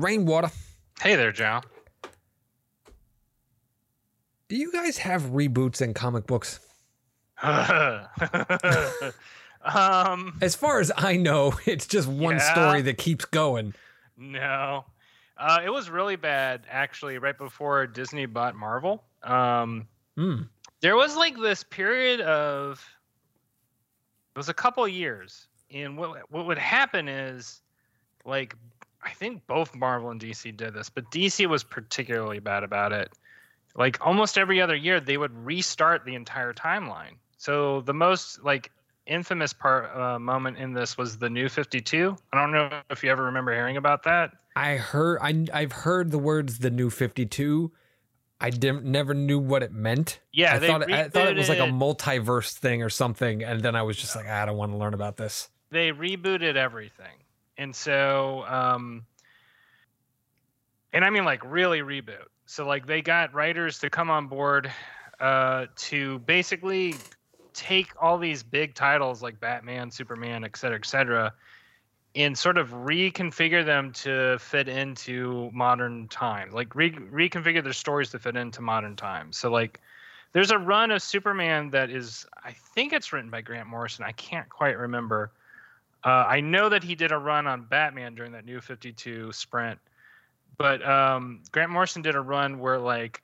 Rainwater. Hey there, Joe. Do you guys have reboots in comic books? um, As far as I know, it's just one Yeah. story that keeps going. no. Uh, it was really bad, actually, right before Disney bought Marvel. Um, Hmm. there was like this period of it was a couple years and what what would happen is like i think both marvel and dc did this but dc was particularly bad about it like almost every other year they would restart the entire timeline so the most like infamous part uh, moment in this was the new 52 i don't know if you ever remember hearing about that I heard I I've heard the words the new 52. I didn't never knew what it meant. yeah I thought I thought it was like a multiverse thing or something and then I was just like "Ah, I don't want to learn about this. they rebooted everything and so um and i mean like really reboot. So like they got writers to come on board uh to basically take all these big titles like batman superman et cetera et cetera and sort of reconfigure them to fit into modern times like re- reconfigure their stories to fit into modern times. So like there's a run of superman that is i think it's written by grant morrison i can't quite remember uh, I know that he did a run on Batman during that new 52 sprint, but um, Grant Morrison did a run where like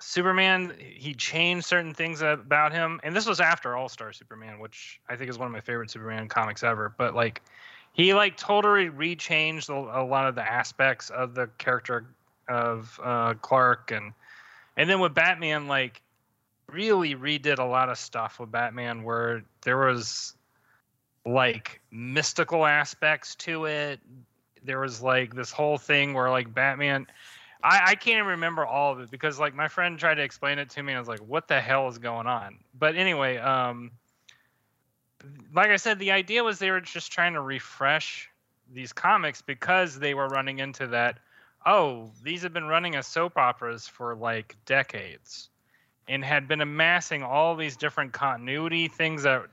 Superman, he changed certain things about him, and this was after All Star Superman, which I think is one of my favorite Superman comics ever. But like, he like totally rechanged a, a lot of the aspects of the character of uh, Clark, and and then with Batman, like really redid a lot of stuff with Batman where there was like mystical aspects to it. There was like this whole thing where like Batman I, I can't even remember all of it because like my friend tried to explain it to me and I was like, what the hell is going on? But anyway, um like I said, the idea was they were just trying to refresh these comics because they were running into that, oh, these have been running as soap operas for like decades and had been amassing all these different continuity things that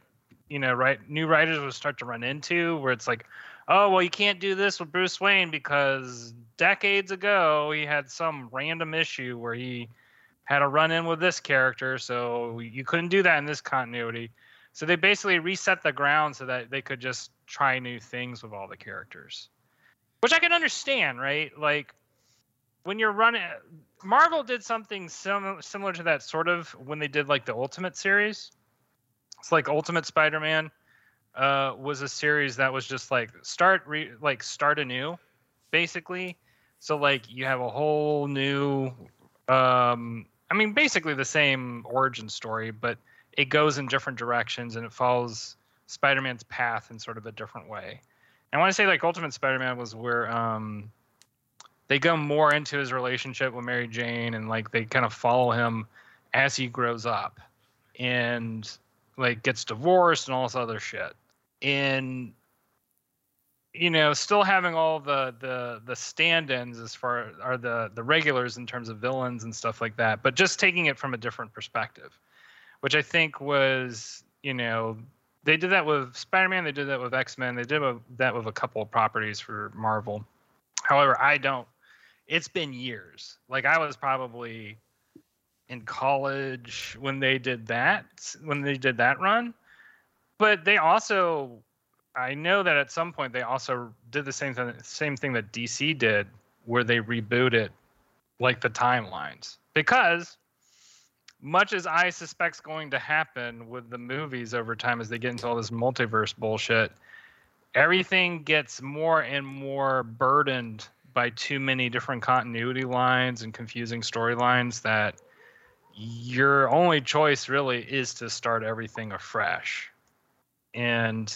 you know, right new writers would start to run into where it's like, oh well you can't do this with Bruce Wayne because decades ago he had some random issue where he had a run in with this character, so you couldn't do that in this continuity. So they basically reset the ground so that they could just try new things with all the characters. Which I can understand, right? Like when you're running Marvel did something sim- similar to that sort of when they did like the Ultimate series. It's like Ultimate Spider-Man uh, was a series that was just like start re- like start anew, basically. So like you have a whole new, um, I mean, basically the same origin story, but it goes in different directions and it follows Spider-Man's path in sort of a different way. And I say like Ultimate Spider-Man was where um, they go more into his relationship with Mary Jane and like they kind of follow him as he grows up and like gets divorced and all this other shit. And you know, still having all the the the stand-ins as far are the the regulars in terms of villains and stuff like that, but just taking it from a different perspective, which I think was you know they did that with Spider-Man, they did that with X-Men, they did that with a couple of properties for Marvel. However, I don't. It's been years. Like I was probably in college when they did that when they did that run. But they also i know that at some point they also did the same thing same thing that dc did where they rebooted like the timelines. Because much as i suspect's going to happen with the movies over time as they get into all this multiverse bullshit everything gets more and more burdened by too many different continuity lines and confusing storylines that your only choice really is to start everything afresh. And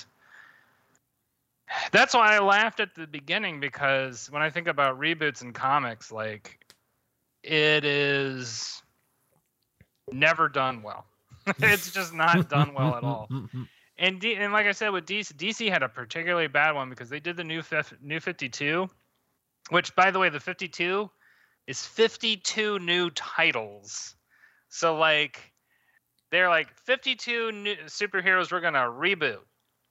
that's why I laughed at the beginning because when I think about reboots in comics, like it is never done well. it's just not done well at all. And D- and like I said with DC, DC had a particularly bad one because they did the new fif- new 52, which by the way, the 52 is 52 new titles. So like they're like 52 new superheroes we're going to reboot.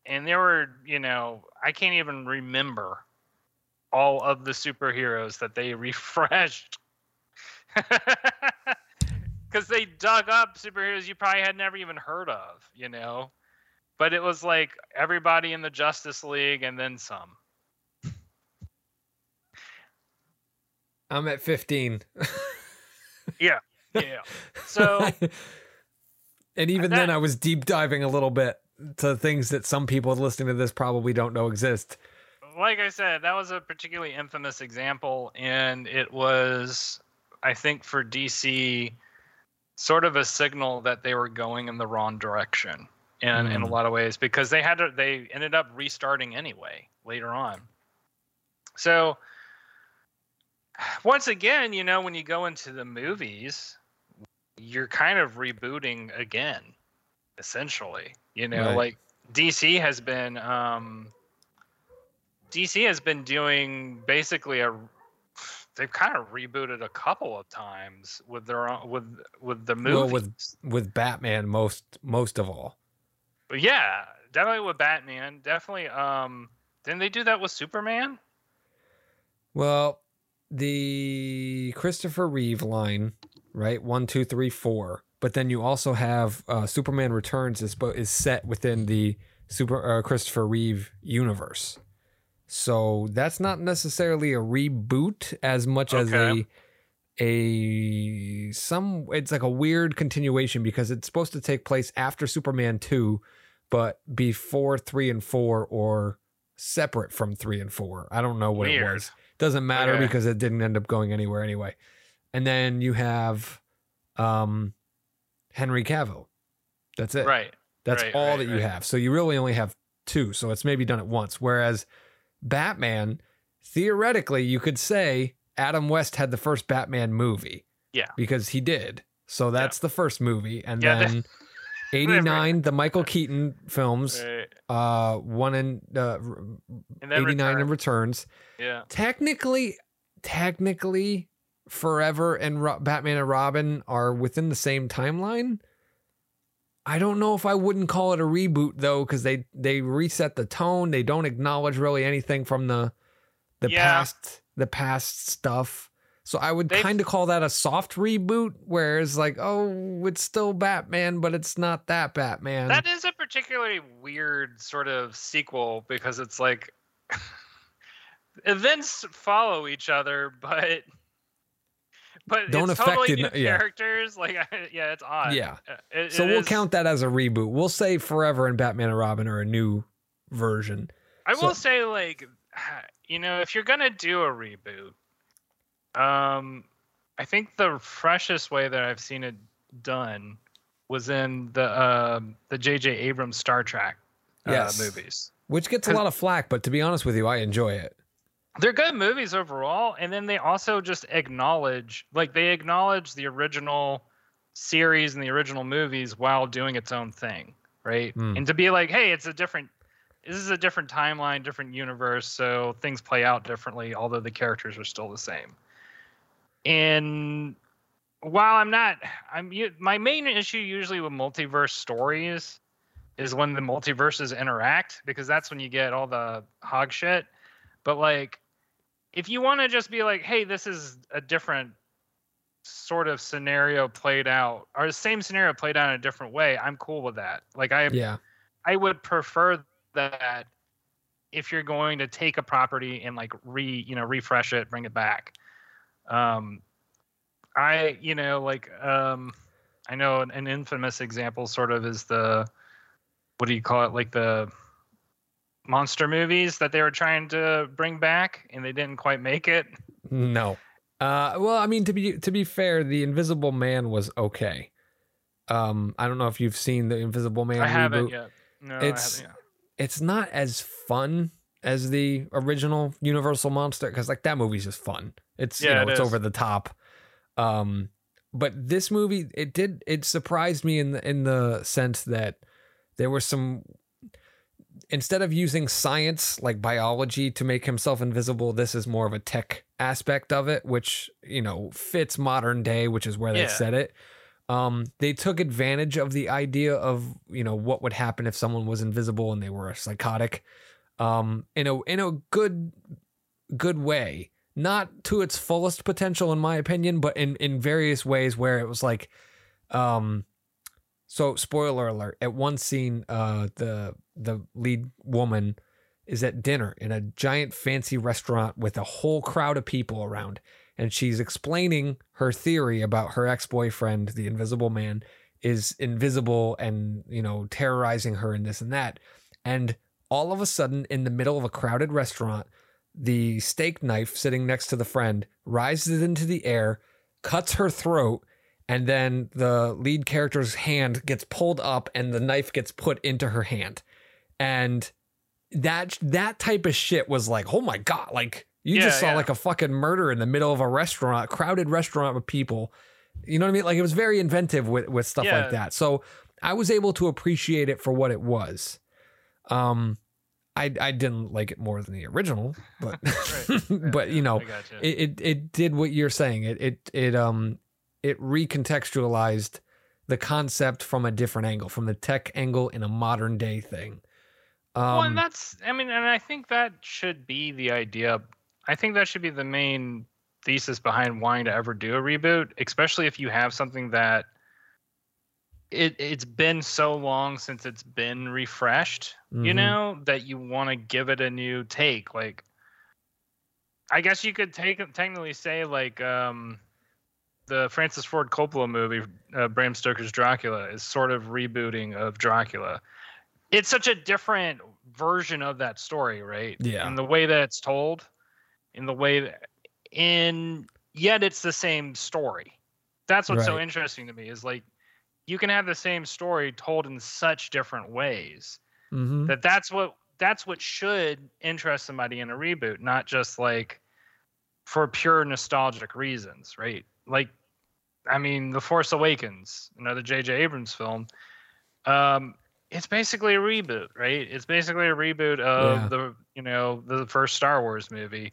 And there were, you know, I can't even remember all of the superheroes that they refreshed. Because they dug up superheroes you probably had never even heard of, you know? But it was like everybody in the Justice League and then some. I'm at 15. Yeah. Yeah. So and even then, I was deep diving a little bit to things that some people listening to this probably don't know exist. like I said, that was a particularly infamous example, and it was, I think, for DC, sort of a signal that they were going in the wrong direction, in in a Mm. lot of ways, because they had to, they ended up restarting anyway later on. So, once again, you know, when you go into the movies, you're kind of rebooting again, essentially. You know, Right. like DC has been. um DC has been doing basically a they've kind of rebooted a couple of times with their own with with the movie Well, with- With Batman, most most of all. But yeah, definitely with Batman. Definitely um didn't they do that with Superman? Well, the Christopher Reeve line, right? One, two, three, four. But then you also have uh, Superman Returns is is set within the Super uh, Christopher Reeve universe. So that's not necessarily a reboot as much as a a some it's like a weird continuation because it's supposed to take place after Superman 2 but before 3 and 4 or separate from 3 and 4. I don't know what it was. Doesn't matter Okay. because it didn't end up going anywhere anyway. And then you have um Henry Cavill. That's it. Right. That's right, all right, that you right. have. So you really only have two. So it's maybe done at once. Whereas Batman, theoretically, you could say Adam West had the first Batman movie. Yeah. Because he did. So that's the first movie. And Yeah, then 89, the Michael Keaton films, uh, one in uh, And 89 Return. and returns. yeah. Technically, technically, Forever and Ro- Batman and Robin are within the same timeline. I don't know if I wouldn't call it a reboot though, because they they reset the tone. They don't acknowledge really anything from the the Yeah. past the past stuff. So I would kind of call that a soft reboot, whereas like, oh, it's still Batman, but it's not that Batman. That is a particularly weird sort of sequel because it's like events follow each other, but but Don't it's affect totally it, new yeah. characters. Like, yeah, it's odd. Yeah. Uh, it- so it we'll is- count that as a reboot. We'll say Forever and Batman and Robin are a new version. I so- will say, like, you know, if you're gonna do a reboot, um, I think the freshest way that I've seen it done was in the um the J.J. Abrams Star Trek uh, Yes. movies. which gets a lot of flack, but to be honest with you, I enjoy it. They're good movies overall and then they also just acknowledge like they acknowledge the original series and the original movies while doing its own thing right? Hmm. and to be like hey it's a different this is a different timeline different universe so things play out differently although the characters are still the same. And while i'm not i'm my main issue usually with multiverse stories is when the multiverses interact because that's when you get all the hog shit but like if you want to just be like hey this is a different sort of scenario played out or the same scenario played out in a different way i'm cool with that. Like i Yeah. i would prefer that if you're going to take a property and like re you know refresh it bring it back. Um i you know like um i know an, an infamous example sort of is the what do you call it? Like the monster movies that they were trying to bring back and they didn't quite make it No. Uh, well, I mean to be to be fair, the Invisible Man was okay. Um, I don't know if you've seen the Invisible Man. i haven't yet no It's- I haven't yet. It's not as fun as the original Universal Monster because like that movie's just fun. It's you Yeah, know it it's is. over the top. Um, but this movie it did it surprised me in the in the sense that there was some instead of using science like biology to make himself invisible this is more of a tech aspect of it which you know fits modern day which is where they Yeah. said it um they took advantage of the idea of you know what would happen if someone was invisible and they were a psychotic um in a in a good good way. Not to its fullest potential, in my opinion, but in, in various ways where it was like, um, so spoiler alert, at one scene, uh, the the lead woman is at dinner in a giant fancy restaurant with a whole crowd of people around. And she's explaining her theory about her ex-boyfriend, the invisible man, is invisible and, you know, terrorizing her and this and that. And all of a sudden, in the middle of a crowded restaurant, the steak knife sitting next to the friend rises into the air, cuts her throat, and then the lead character's hand gets pulled up and the knife gets put into her hand. And that that type of shit was like, oh my god, like you Yeah, just saw yeah. like a fucking murder in the middle of a restaurant, crowded restaurant with people. You know what I mean? Like it was very inventive with with stuff Yeah. like that. So I was able to appreciate it for what it was. Um, I I didn't like it more than the original, but Right. but you know I gotcha. it, it it did what you're saying. It it it um it recontextualized the concept from a different angle, from the tech angle in a modern day thing. Um, well, and that's, I mean, and I think that should be the idea. I think that should be the main thesis behind wanting to ever do a reboot, especially if you have something that it it's been so long since it's been refreshed, you Mhm. know, that you want to give it a new take. Like, I guess you could take technically say like um, the Francis Ford Coppola movie, uh, Bram Stoker's Dracula, is sort of rebooting of Dracula. It's such a different version of that story, right? Yeah. In the way that it's told, in the way that, in yet it's the same story. That's what's so interesting to me is like you can have the same story told in such different ways mhm. that that's what that's what should interest somebody in a reboot not just like for pure nostalgic reasons right like i mean the force awakens another jj abrams film. Um it's basically a reboot right? It's basically a reboot of Yeah. the you know the first star wars movie.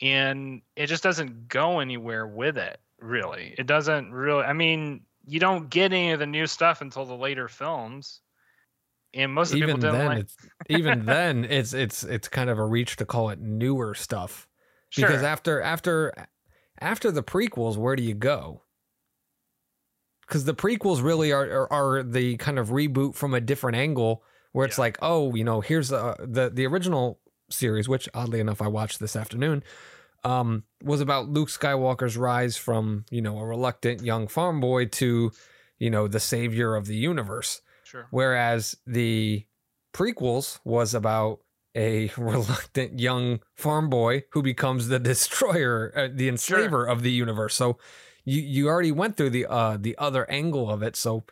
And it just doesn't go anywhere with it really. It doesn't really i mean you don't get any of the new stuff until the later films. And most of the even people then, like it's even then it's it's it's kind of a reach to call it newer stuff. Because Sure. after after after the prequels, where do you go? Because the prequels really are, are are the kind of reboot from a different angle, where it's Yeah. like, oh, you know, here's the the the original series, which oddly enough I watched this afternoon, um, was about Luke Skywalker's rise from you know a reluctant young farm boy to, you know, the savior of the universe. Sure. Whereas the prequels was about a reluctant young farm boy who becomes the destroyer, uh, the enslaver of the universe. So you you already went through the uh the other angle of it. So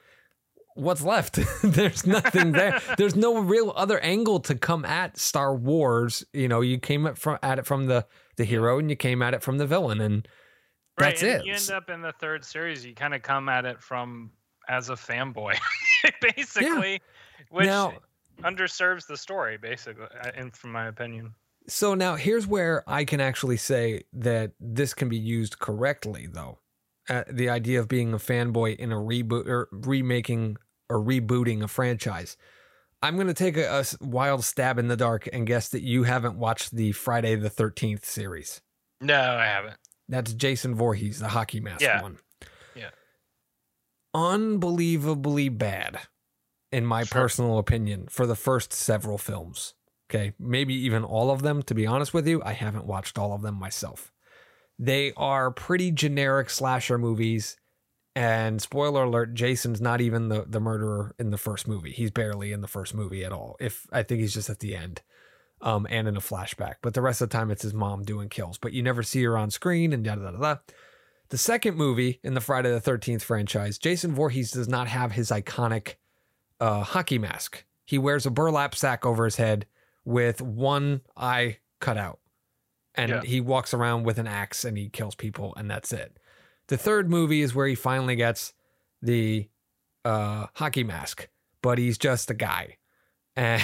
what's left? There's nothing there. There's no real other angle to come at Star Wars. You know, you came at from at it from the the hero and you came at it from the villain, and Right. that's and it. You end up in the third series, you kind of come at it from as a fanboy, basically, which Now- underserves the story, basically, uh, in from my opinion. So now here's where I can actually say that this can be used correctly, though. Uh, the idea of being a fanboy in a reboot or remaking or rebooting a franchise. I'm going to take a wild stab in the dark and guess that you haven't watched the Friday the 13th series. No, I haven't. That's Jason Voorhees, the hockey mask Yeah. one. Yeah. Unbelievably bad, in my Sure. personal opinion, for the first several films. Okay. Maybe even all of them, to be honest with you. I haven't watched all of them myself. They are pretty generic slasher movies. And spoiler alert, Jason's not even the, the murderer in the first movie. He's barely in the first movie at all. If I think he's just at the end um, and in a flashback. But the rest of the time, it's his mom doing kills. But you never see her on screen and da da da da. The second movie in the Friday the 13th franchise, Jason Voorhees does not have his iconic uh, hockey mask. He wears a burlap sack over his head with one eye cut out. And Yeah. he walks around with an axe and he kills people, and that's it. The third movie is where he finally gets the uh, hockey mask, but he's just a guy. And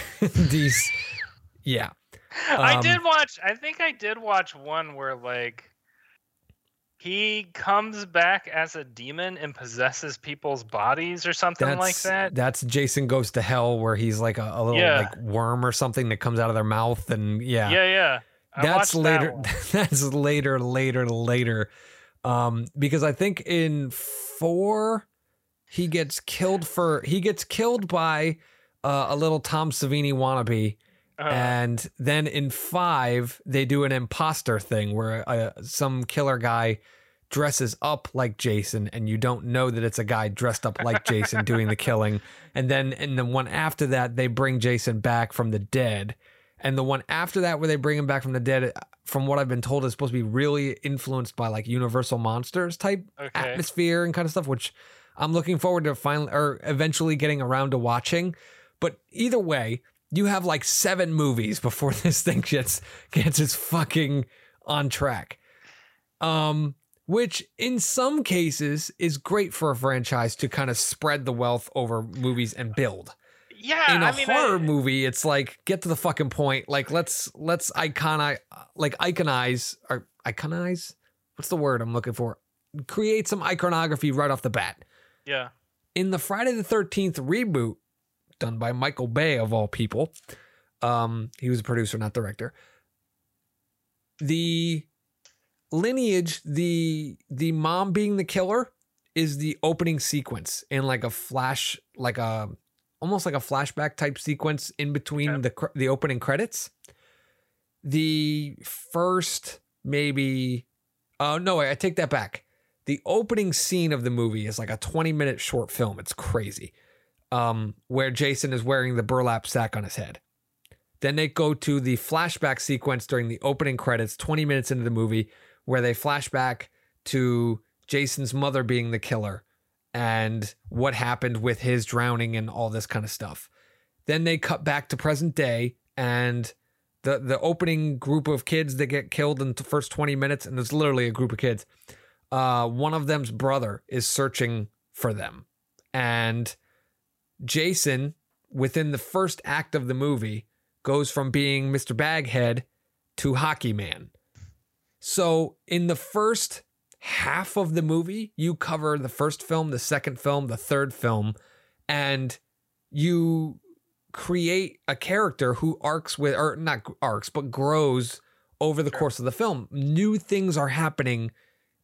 he's, yeah. I Um, did watch. I think I did watch one where like he comes back as a demon and possesses people's bodies or something like that. That's Jason Goes to Hell, where he's like a, a little Yeah. like worm or something that comes out of their mouth, and yeah, Yeah, yeah. I that's watched that later. that's later, later, later. Um, because I think in four, he gets killed for he gets killed by uh, a little Tom Savini wannabe, Uh, and then in five they do an imposter thing where uh, some killer guy dresses up like Jason, and you don't know that it's a guy dressed up like Jason doing the killing. And then in the one after that, they bring Jason back from the dead. And the one after that, where they bring him back from the dead, from what I've been told, is supposed to be really influenced by like Universal Monsters type okay. atmosphere and kind of stuff, which I'm looking forward to finally or eventually getting around to watching. But either way, you have like seven movies before this thing gets gets its fucking on track. Um, which in some cases is great for a franchise to kind of spread the wealth over movies and build Yeah, in a I mean, horror I, movie, it's like get to the fucking point. Like let's let's iconize like iconize or iconize. What's the word I'm looking for? Create some iconography right off the bat. yeah. In the Friday the Thirteenth reboot, done by Michael Bay of all people, um, he was a producer, not director. The lineage, the the mom being the killer, is the opening sequence in like a flash, like a almost like a flashback type sequence in between the the opening credits. The first maybe oh no, I take that back. The opening scene of the movie is like a 20 minute short film. It's crazy. Um, where Jason is wearing the burlap sack on his head. Then they go to the flashback sequence during the opening credits, 20 minutes into the movie, where they flash back to Jason's mother being the killer and what happened with his drowning and all this kind of stuff. Then they cut back to present day and the the opening group of kids that get killed in the first 20 minutes and there's literally a group of kids. Uh one of them's brother is searching for them. And Jason within the first act of the movie goes from being Mr. Baghead to Hockey Man. So in the first half of the movie, you cover the first film, the second film, the third film, and you create a character who arcs with, or not arcs, but grows over the Sure. course of the film. New things are happening,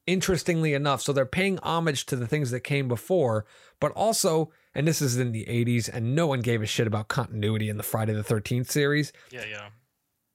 interestingly enough. So they're paying homage to the things that came before, but also, and this is in the 80s, and no one gave a shit about continuity in the Friday the 13th series Yeah, yeah.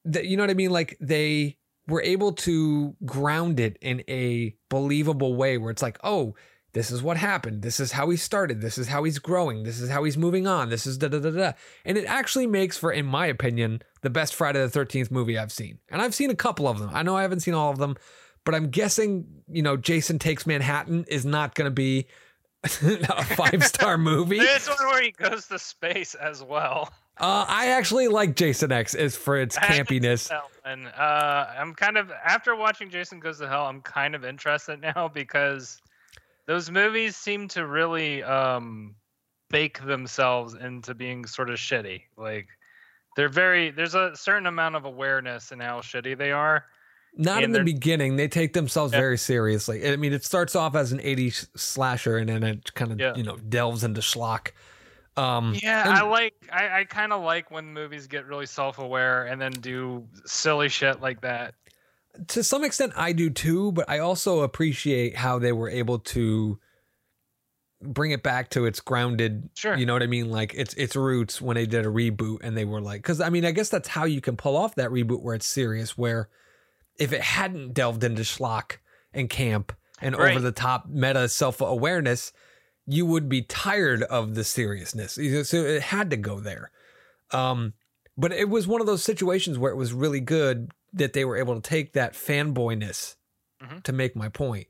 that you know what I mean? Like they were able to ground it in a believable way where it's like, oh, this is what happened. This is how he started. This is how he's growing. This is how he's moving on. This is da da da da. And it actually makes for, in my opinion, the best Friday the Thirteenth movie I've seen. And I've seen a couple of them. I know I haven't seen all of them, but I'm guessing you know Jason Takes Manhattan is not going to be a five star movie. this one where he goes to space as well. Uh, I actually like Jason X is for its campiness. And uh, I'm kind of after watching Jason Goes to Hell, I'm kind of interested now because those movies seem to really um, bake themselves into being sort of shitty. Like they're very there's a certain amount of awareness in how shitty they are. Not in the beginning. They take themselves Yeah. very seriously. I mean, it starts off as an 80s slasher and then it kind of, Yeah. you know, delves into schlock. Um, Yeah, and- I like I, I kind of like when movies get really self-aware and then do silly shit like that. to some extent, I do too, but I also appreciate how they were able to bring it back to its grounded Sure. you know what i mean like its its roots when they did a reboot and they were like because i mean i guess that's how you can pull off that reboot where it's serious where if it hadn't delved into schlock and camp and Right. over the top meta self-awareness you would be tired of the seriousness so it had to go there um but it was one of those situations where it was really good that they were able to take that fanboyness Mhm. to make my point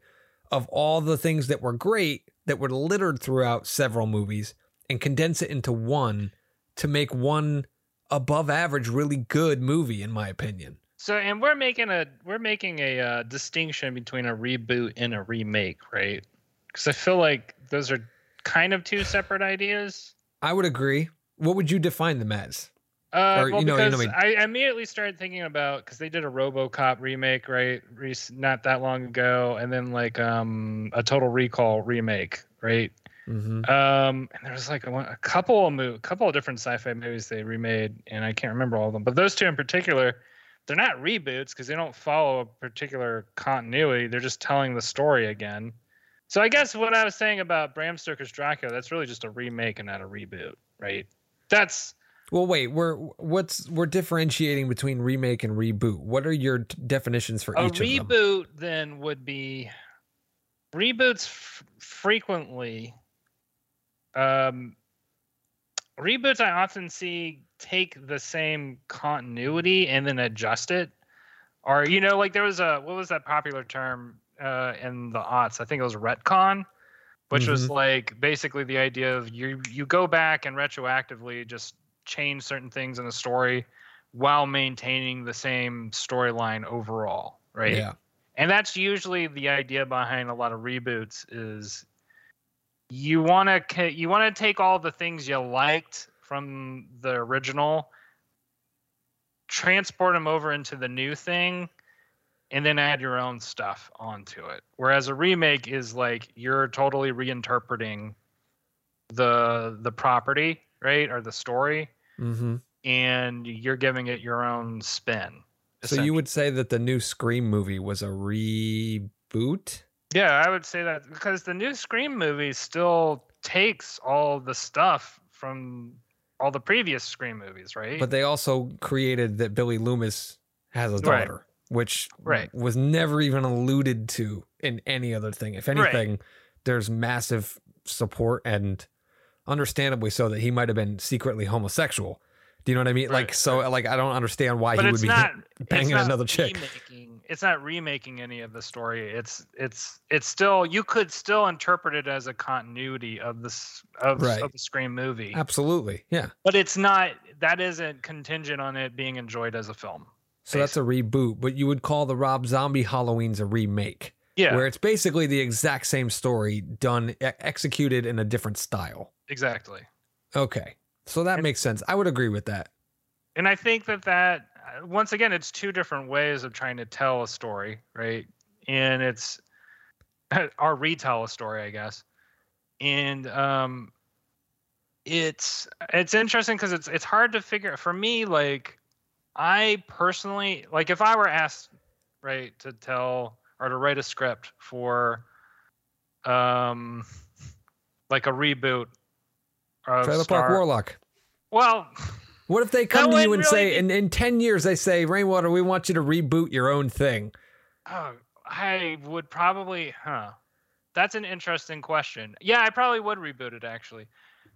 of all the things that were great that were littered throughout several movies and condense it into one to make one above average really good movie in my opinion So, and we're making a we're making a uh, distinction between a reboot and a remake, right? Because I feel like those are kind of two separate ideas. i would agree what would you define them as Uh, Or, well, you know- you know because what I I immediately started thinking about because they did a RoboCop remake, right, rec- not that long ago, and then like um a Total Recall remake, right? mm-hmm. Um, and there was like a, a couple of mo- couple of different sci-fi movies they remade, and I can't remember all of them, but those two in particular. they're not reboots because they don't follow a particular continuity. They're just telling the story again. So I guess what I was saying about Bram Stoker's Dracula, that's really just a remake and not a reboot, right? That's Well, wait, we're what's we're differentiating between remake and reboot. What are your t- definitions for a each of them? reboot. Then would be reboots f- frequently. Um, reboots I often see take the same continuity and then adjust it, or you know, like there was a what was that popular term uh, in the aughts? I think it was retcon, which was Mhm. like basically the idea of you you go back and retroactively just change certain things in the story while maintaining the same storyline overall, right? Yeah. and that's usually the idea behind a lot of reboots is you want to you want to take all the things you liked from the original transport them over into the new thing and then add your own stuff onto it whereas a remake is like you're totally reinterpreting the the property right or the story Mm-hmm. and you're giving it your own spin So you would say that the new Scream movie was a reboot? Yeah, I would say that because the new Scream movie still takes all the stuff from all the previous Scream movies, right? But they also created that Billy Loomis has a Right. Which Right. was never even alluded to in any other thing. If Right. anything, there's massive support and understandably so that he might have been secretly homosexual. Do you know what I mean? Right, like so like I don't understand why but he would be not banging it's not another chick. Remaking, it's not remaking any of the story. It's it's it's still you could still interpret it as a continuity of this of, Right. of the Scream movie, Absolutely. Yeah. but it's not. That isn't contingent on it being enjoyed as a film. So that's a reboot, but you would call the Rob Zombie Halloween's a remake, Yeah, where it's basically the exact same story done executed in a different style. exactly. Okay. So that And- makes sense. I would agree with that. and I think that that uh, once again, it's two different ways of trying to tell a story, right? And it's or retell a story, I guess. And um, it's it's interesting because it's it's hard to figure for me. Like, I personally like if I were asked, right, to tell or to write a script for, um, like a reboot. Of Trailer Star- Park Warlock. Well, What if they come to you and really say, be- in, in 10 years, they say, Rainwater, we want you to reboot your own thing? Oh, I would probably, huh? That's an interesting question. Yeah, I probably would reboot it actually,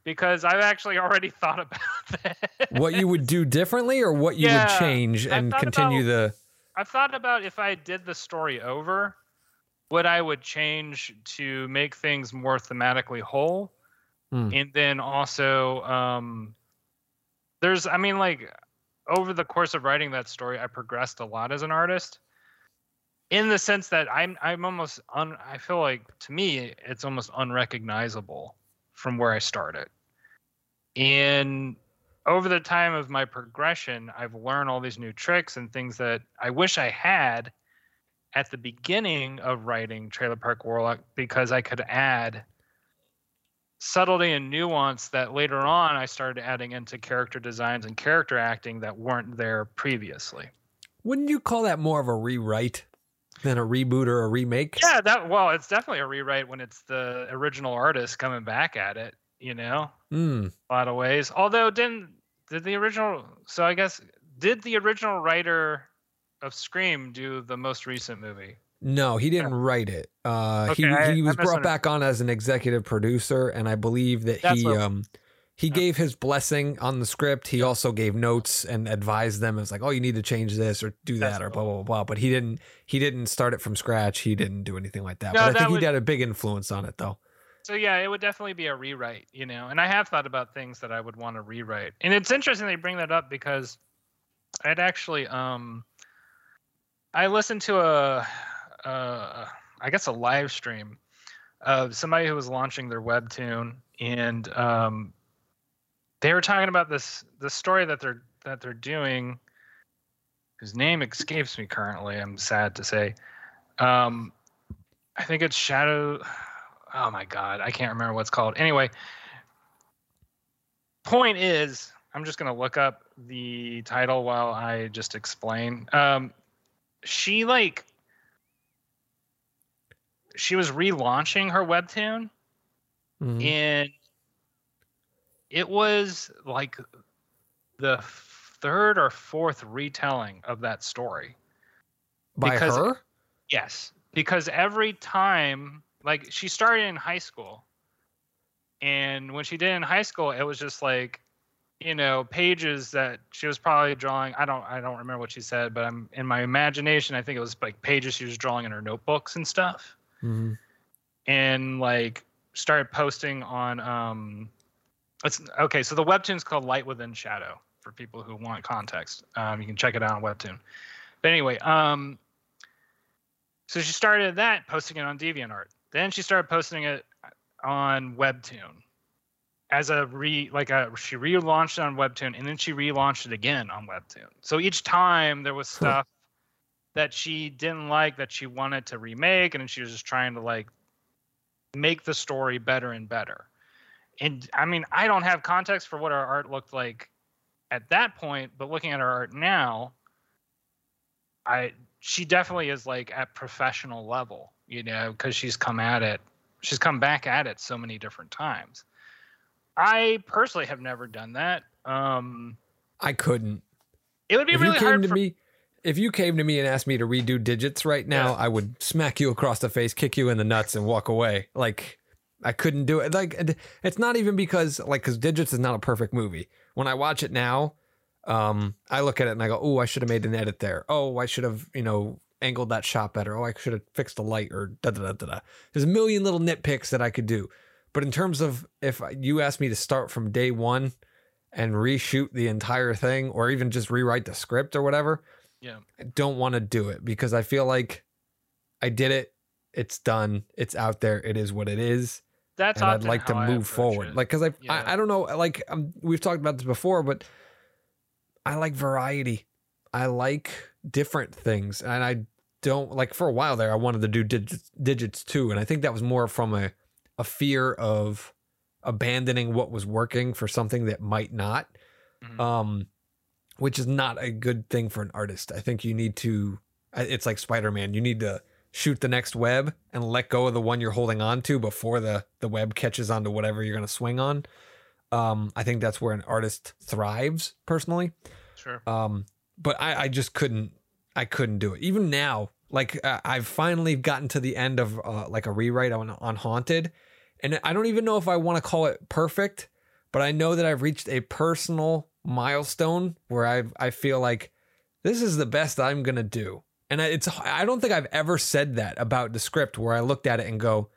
because I've actually already thought about that. What you would do differently or what you Yeah, would change and continue the. I've thought about if I did the story over, what I would change to make things more thematically whole, Hmm. and then also, um, there's, I mean, like over the course of writing that story, I progressed a lot as an artist. In the sense that I'm, I'm almost un. I feel like to me, it's almost unrecognizable from where I started. And over the time of my progression, I've learned all these new tricks and things that I wish I had at the beginning of writing Trailer Park Warlock because I could add subtlety and nuance that later on I started adding into character designs and character acting that weren't there previously. Wouldn't you call that more of a rewrite than a reboot or a remake? Yeah, that well, it's definitely a rewrite when it's the original artist coming back at it, you know, Hmm. a lot of ways. Although didn't did the original so I guess did the original writer of Scream do the most recent movie? No, he didn't write it. Uh, Okay, he I- he was brought back on as an executive producer, and I believe that That's he um he gave his blessing on the script. He also gave notes and advised them. It was like, oh, you need to change this or do That's that or cool. blah blah blah. But he didn't he didn't start it from scratch. He didn't do anything like that. No, but I that think would- he had a big influence on it, though. So yeah, it would definitely be a rewrite, you know. And I have thought about things that I would want to rewrite. And it's interesting they bring that up because I'd actually um I listened to a uh I guess a live stream of somebody who was launching their webtoon and um they were talking about this the story that they're that they're doing whose name escapes me currently, I'm sad to say. Um I think it's Shadow oh my god, I can't remember what's called. Anyway, point is, I'm just gonna look up the title while I just explain. Um, she like she was relaunching her webtoon Mhm. and it was like the third or fourth retelling of that story. By because- her? Yes, because every time, like she started in high school, and when she did in high school, it was just like, you know, pages that she was probably drawing. I don't, I don't remember what she said, but I'm in my imagination. I think it was like pages she was drawing in her notebooks and stuff, Mhm. and like started posting on. um It's okay. So the webtoon's called Light Within Shadow for people who want context. Um, you can check it out on Webtoon. But anyway, um, so she started that, posting it on DeviantArt. Then she started posting it on Webtoon as a re like a she relaunched it on Webtoon and then she relaunched it again on Webtoon. So each time there was stuff that she didn't like that she wanted to remake and she was just trying to like make the story better and better. And I mean, I don't have context for what her art looked like at that point, but looking at her art now, I she definitely is like at professional level, you know, because she's come at it, she's come back at it so many different times. I personally have never done that. Um, I couldn't. it would be if really hard to for me if you came to me and asked me to redo digits right now, Yeah. I would smack you across the face, kick you in the nuts, and walk away. Like I couldn't do it. Like it's not even because like because digits is not a perfect movie. When I watch it now, um, I look at it and I go, "Oh, I should have made an edit there. Oh, I should have you know angled that shot better. Oh, I should have fixed the light or da da da da." da. There's a million little nitpicks that I could do. But in terms of if you asked me to start from day one and reshoot the entire thing or even just rewrite the script or whatever, Yeah. I don't want to do it because I feel like I did it. It's done. It's out there. It is what it is. That's and I'd like to move forward. it. Like, cause I, Yeah. I, I don't know, like um, we've talked about this before, but I like variety. I like different things. And I don't like for a while there, I wanted to do digits, digits too. And I think that was more from a, a fear of abandoning what was working for something that might not Mhm. um which is not a good thing for an artist i think you need to it's like spider-man you need to shoot the next web and let go of the one you're holding on to before the the web catches onto whatever you're going to swing on um i think that's where an artist thrives personally sure. um but i i just couldn't i couldn't do it. Even now like uh, i've finally gotten to the end of uh, like a rewrite on on haunted. And i don't even know if i want to call it perfect but i know that i've reached a personal milestone where i i feel like this is the best i'm gonna do. And I- it's i don't think i've ever said that about the script where i looked at it and go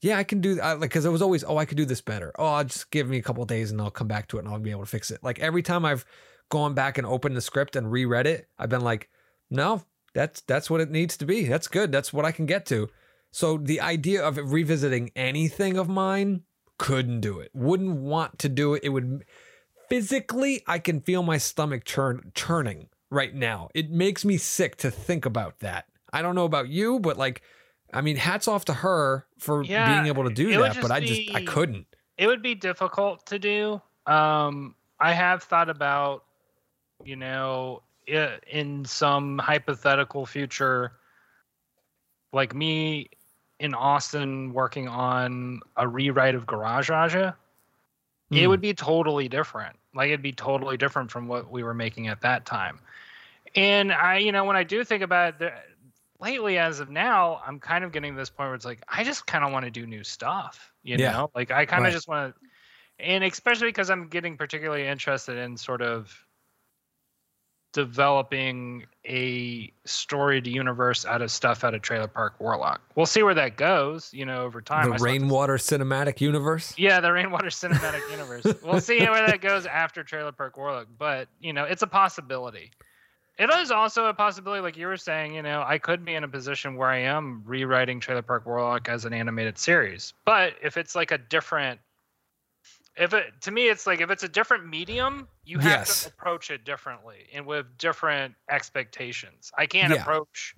yeah i can do I, like because it was always oh i could do this better. Oh just give me a couple days and i'll come back to it and i'll be able to fix it. Like every time i've gone back and opened the script and reread it i've been like no that's that's what it needs to be. That's good. That's what i can get to. So the idea of revisiting anything of mine couldn't do it. Wouldn't want to do it. It would physically i can feel my stomach churn churning right now. It makes me sick to think about that. I don't know about you but like i mean hats off to her for Yeah, being able to do that but just i just i couldn't. it would be difficult to do. Um, I have thought about, you know, in some hypothetical future, like me in Austin working on a rewrite of Garage Raja, it Hmm. would be totally different. Like it'd be totally different from what we were making at that time. And I, you know, when I do think about it, lately as of now, I'm kind of getting to this point where it's like I just kind of want to do new stuff. You Yeah. know, like I kind of Right. just want to, and especially because I'm getting particularly interested in sort of developing a storied universe out of stuff out of Trailer Park Warlock. We'll see where that goes. You know, over time. the I rainwater cinematic universe yeah, the Rainwater Cinematic Universe. We'll see where that goes after Trailer Park Warlock, but you know, it's a possibility. It is also a possibility, like you were saying. You know, I could be in a position where I am rewriting Trailer Park Warlock as an animated series. But if it's like a different, if it to me, it's like if it's a different medium, you have Yes. to approach it differently and with different expectations. I can't Yeah. approach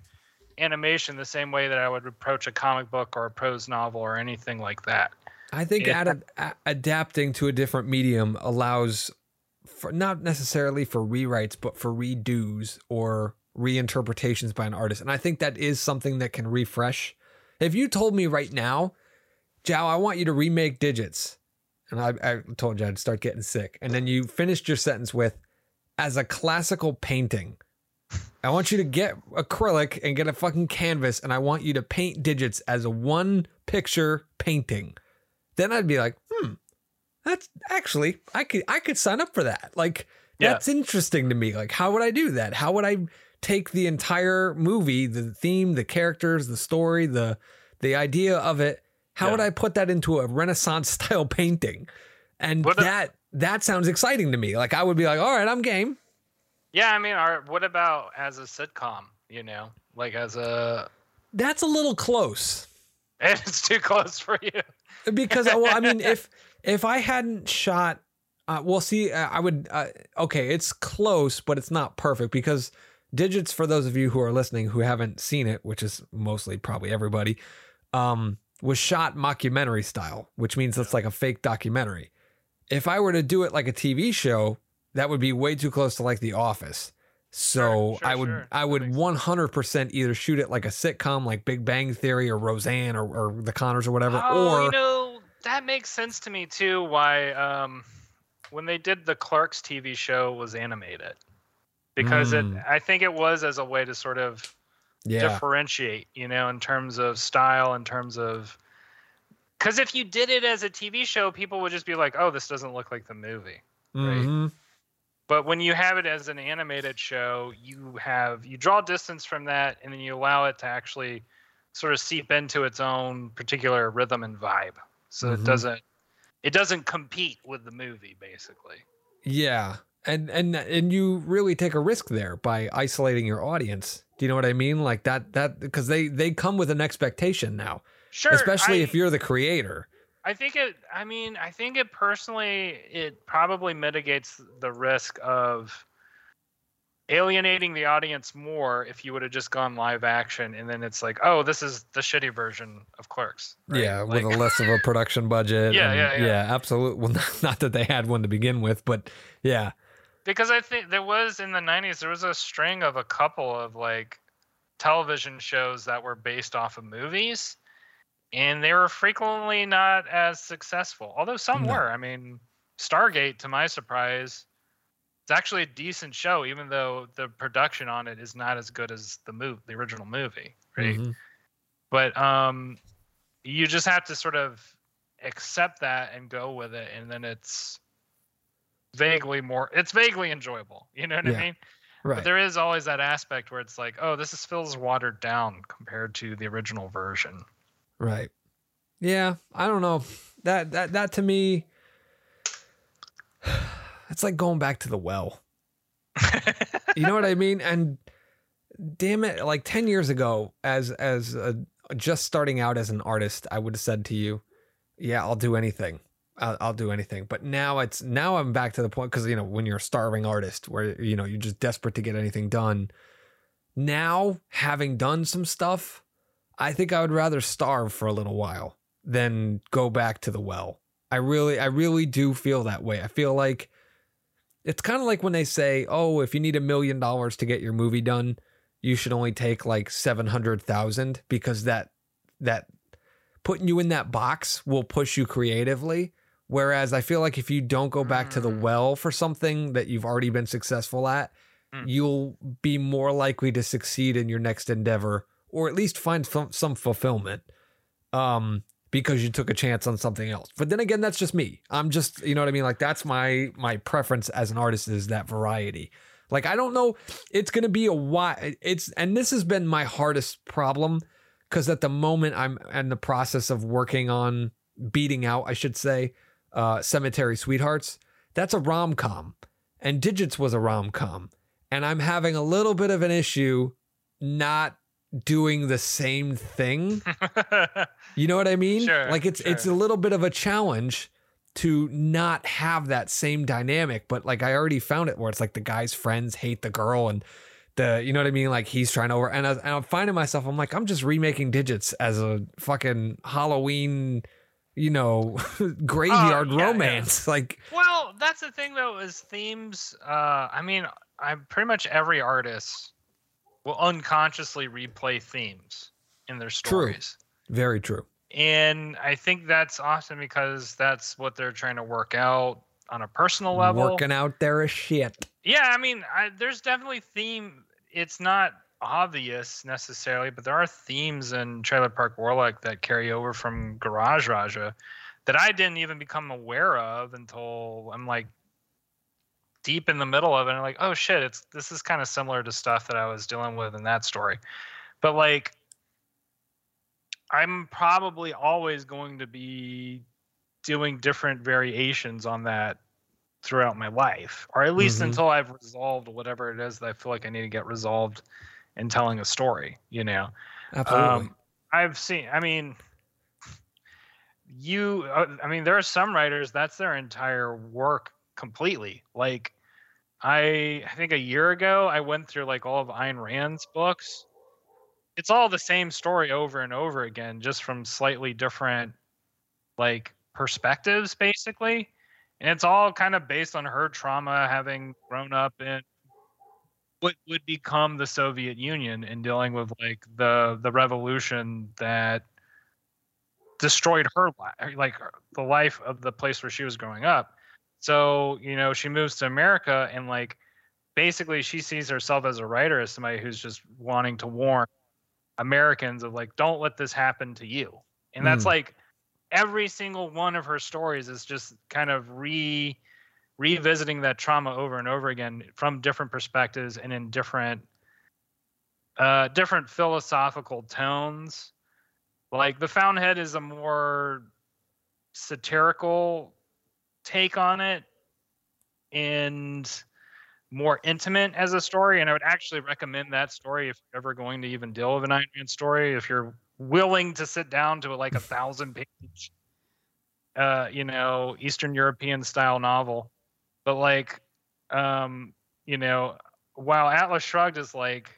animation the same way that I would approach a comic book or a prose novel or anything like that. I think Yeah. ad- a- adapting to a different medium allows for not necessarily for rewrites, but for redos or reinterpretations by an artist. And I think that is something that can refresh. If you told me right now, Jao, I want you to remake digits, and I, I told you I'd start getting sick, and then you finished your sentence with, as a classical painting, I want you to get acrylic and get a fucking canvas, and I want you to paint digits as a one picture painting. Then I'd be like, hmm, that's actually I could I could sign up for that. Like Yeah. that's interesting to me. Like how would I do that? How would I take the entire movie, the theme, the characters, the story, the the idea of it? How Yeah. would I put that into a Renaissance style painting? And What a- that that sounds exciting to me. Like I would be like, all right, I'm game. Yeah, I mean, are, what about as a sitcom? You know, like as a. That's a little close. It's too close for you. because well, I mean, if if I hadn't shot, uh, well, see, uh, I would. Uh, okay, it's close, but it's not perfect because digits. For those of you who are listening who haven't seen it, which is mostly probably everybody, um, was shot mockumentary style, which means it's like a fake documentary. If I were to do it like a TV show, that would be way too close to like The Office. So Sure, sure, I would sure. I would one hundred percent either shoot it like a sitcom, like Big Bang Theory or Roseanne or, or The Connors or whatever, Oh, or you know, that makes sense to me too. Why, um, when they did the Clerks TV show, was animated because Mm. it. I think it was as a way to sort of yeah, differentiate, you know, in terms of style, in terms of. Because if you did it as a TV show, people would just be like, "Oh, this doesn't look like the movie." Mhm. But when you have it as an animated show, you have you draw distance from that, and then you allow it to actually sort of seep into its own particular rhythm and vibe. So Mhm. it doesn't it doesn't compete with the movie, basically. yeah, and and and you really take a risk there by isolating your audience. Do you know what I mean? Like that that because they they come with an expectation now, Sure, especially I- if you're the creator. I think it. I mean, I think it personally. It probably mitigates the risk of alienating the audience more if you would have just gone live action, and then it's like, oh, this is the shitty version of Clerks. right? Yeah, Like- with a less of a production budget. Yeah, and- yeah, yeah. absolutely. Well, not that they had one to begin with, but yeah, because I think there was in the '90s there was a string of a couple of like television shows that were based off of movies, and they were frequently not as successful. Although some No. were. I mean, Stargate, to my surprise, it's actually a decent show, even though the production on it is not as good as the move, the original movie, right? Mhm. But um, you just have to sort of accept that and go with it, and then it's vaguely more. It's vaguely enjoyable. You know what Yeah. I mean? right. But there is always that aspect where it's like, oh, this is feels watered down compared to the original version. Right. Yeah, I don't know. That that that to me it's like going back to the well. You know what I mean? And damn it, like 10 years ago as as a, just starting out as an artist, I would have said to you, "Yeah, I'll do anything. I'll, I'll do anything." But now it's now I'm back to the point cuz you know, when you're a starving artist where you know, you're just desperate to get anything done. Now, having done some stuff, I think I would rather starve for a little while than go back to the well. I really, I really do feel that way. I feel like it's kind of like when they say, "Oh, if you need a million dollars to get your movie done, you should only take like seven hundred thousand because that that putting you in that box will push you creatively." Whereas I feel like if you don't go back to the Mm. well for something that you've already been successful at, Mm. you'll be more likely to succeed in your next endeavor or at least find some, some fulfillment um because you took a chance on something else but then again that's just me i'm just you know what i mean like that's my my preference as an artist is that variety like i don't know it's gonna be a why it's and this has been my hardest problem because at the moment i'm in the process of working on beating out i should say uh cemetery sweethearts that's a rom-com and digits was a rom-com and i'm having a little bit of an issue not doing the same thing you know what I mean? Sure, like it's it's a little bit of a challenge to not have that same dynamic, but like I already found it where it's like the guy's friends hate the girl and the you know what I mean? Like he's trying to over and, I, and I'm finding myself I'm like I'm just remaking digits as a fucking Halloween you know, graveyard Oh, yeah, yeah. romance. Like, Well, that's the thing though, is themes. Uh, I mean, I pretty much every artist will unconsciously replay themes in their stories. True. very true. And I think that's awesome because that's what they're trying to work out on a personal level. Working out their shit. Yeah, I mean, I, there's definitely theme. It's not obvious necessarily, but there are themes in Trailer Park Warlock that carry over from Garage Raja that I didn't even become aware of until I'm like deep in the middle of it. And I'm like, oh shit, it's this is kind of similar to stuff that I was dealing with in that story. But like, I'm probably always going to be doing different variations on that throughout my life, or at least Mhm. until I've resolved whatever it is that I feel like I need to get resolved in telling a story. You know, Absolutely. Um, I've seen. I mean, you. uh, I mean, there are some writers that's their entire work completely. Like, I I think a year ago I went through like all of Ayn Rand's books. It's all the same story over and over again, just from slightly different like perspectives, basically. And it's all kind of based on her trauma, having grown up in what would become the Soviet Union in dealing with like the the revolution that destroyed her life, like the life of the place where she was growing up. So you know, she moves to America and like basically she sees herself as a writer as somebody who's just wanting to warn Americans of like, don't let this happen to you. And that's Mm. like every single one of her stories is just kind of re revisiting that trauma over and over again from different perspectives and in different uh different philosophical tones. Like the fountainhead is a more satirical take on it and more intimate as a story and i would actually recommend that story if you're ever going to even deal with an Ayn Rand story if you're willing to sit down to like a thousand page uh you know eastern european style novel but like um you know while atlas shrugged is like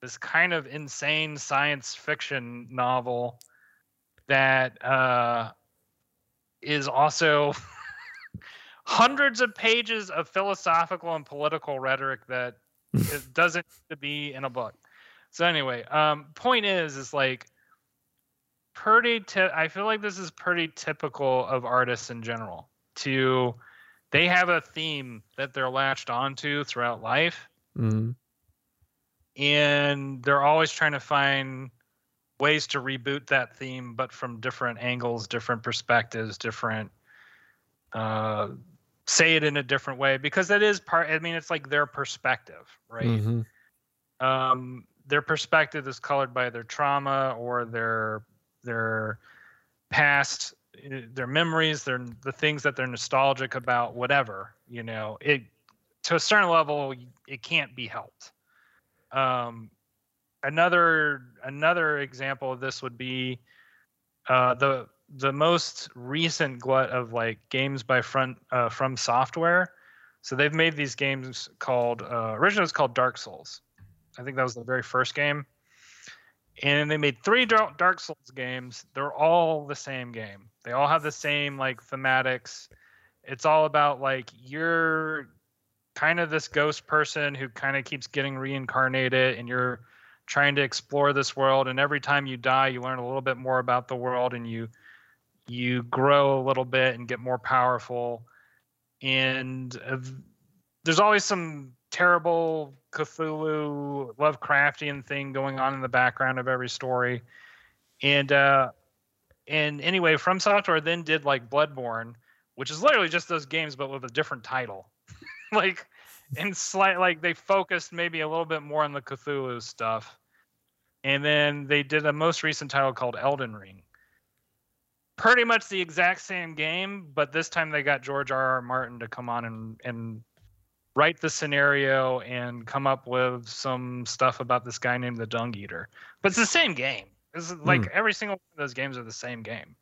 this kind of insane science fiction novel that uh is also hundreds of pages of philosophical and political rhetoric that it doesn't need to be in a book. So anyway um point is is like pretty ti- i feel like this is pretty typical of artists in general to they have a theme that they're latched onto throughout life Mhm. and they're always trying to find ways to reboot that theme but from different angles different perspectives different uh say it in a different way because that is part i mean it's like their perspective right Mhm. um, their perspective is colored by their trauma or their their past their memories their the things that they're nostalgic about whatever you know it to a certain level it can't be helped. Um, another another example of this would be uh, the the most recent glut of like games by front uh, from software. So they've made these games called uh, originally it was called dark souls. I think that was the very first game. And they made three Dark Souls games. They're all the same game. They all have the same like thematics. It's all about like you're kind of this ghost person who kind of keeps getting reincarnated and you're trying to explore this world and every time you die you learn a little bit more about the world and you you grow a little bit and get more powerful and uh, there's always some terrible Cthulhu Lovecraftian thing going on in the background of every story. And uh and anyway, From Software then did like Bloodborne, which is literally just those games but with a different title. like and slight like they focused maybe a little bit more on the Cthulhu stuff. And then they did a most recent title called Elden Ring. Pretty much the exact same game, but this time they got George R. R. Martin to come on and and write the scenario and come up with some stuff about this guy named the Dung Eater. But it's the same game. It's like every single one of those games are the same game.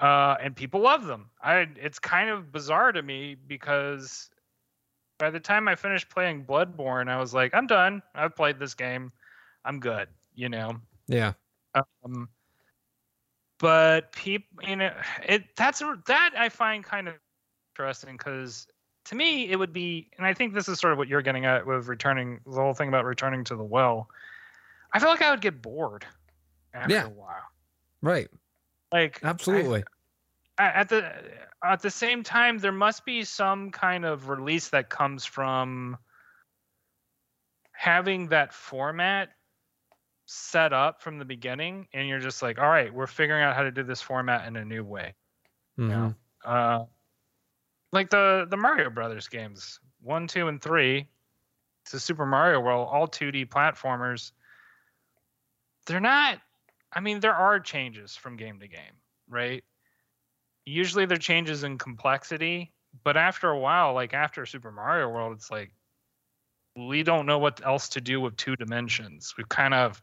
Uh, and people love them. I it's kind of bizarre to me because by the time I finished playing Bloodborne, I was like, I'm done. I've played this game. I'm good, you know. Yeah. Um, but people, you know, it that's that I find kind of interesting because to me it would be, and I think this is sort of what you're getting at with returning the whole thing about returning to the well. I feel like I would get bored after Yeah. a while. Right. Like Absolutely. a- at the at the same time there must be some kind of release that comes from having that format set up from the beginning and you're just like all right we're figuring out how to do this format in a new way Mhm. uh like the the mario brothers games one two and three to super mario world all 2d platformers they're not i mean there are changes from game to game right? Usually they're changes in complexity but after a while like after super mario world it's like we don't know what else to do with two dimensions. We've kind of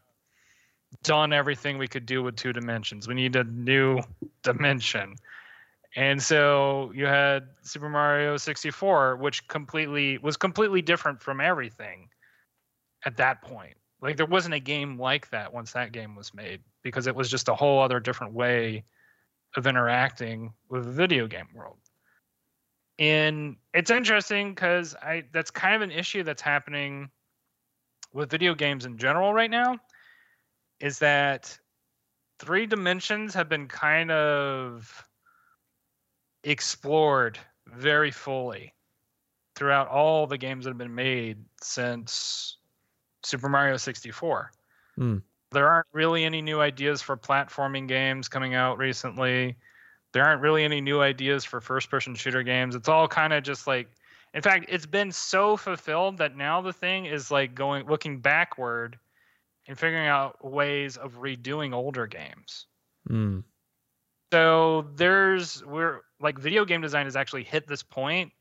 done everything we could do with two dimensions. We need a new dimension and so you had Super Mario 64, which completely was completely different from everything at that point. Like there wasn't a game like that once that game was made because it was just a whole other different way of interacting with the video game world. And it's interesting because I that's kind of an issue that's happening with video games in general right now is that three dimensions have been kind of explored very fully throughout all the games that have been made since Super Mario 64. Hmm. There aren't really any new ideas for platforming games coming out recently. There aren't really any new ideas for first person shooter games. It's all kind of just like in fact, it's been so fulfilled that now the thing is like going looking backward and figuring out ways of redoing older games. Mm. So there's we're like video game design has actually hit this point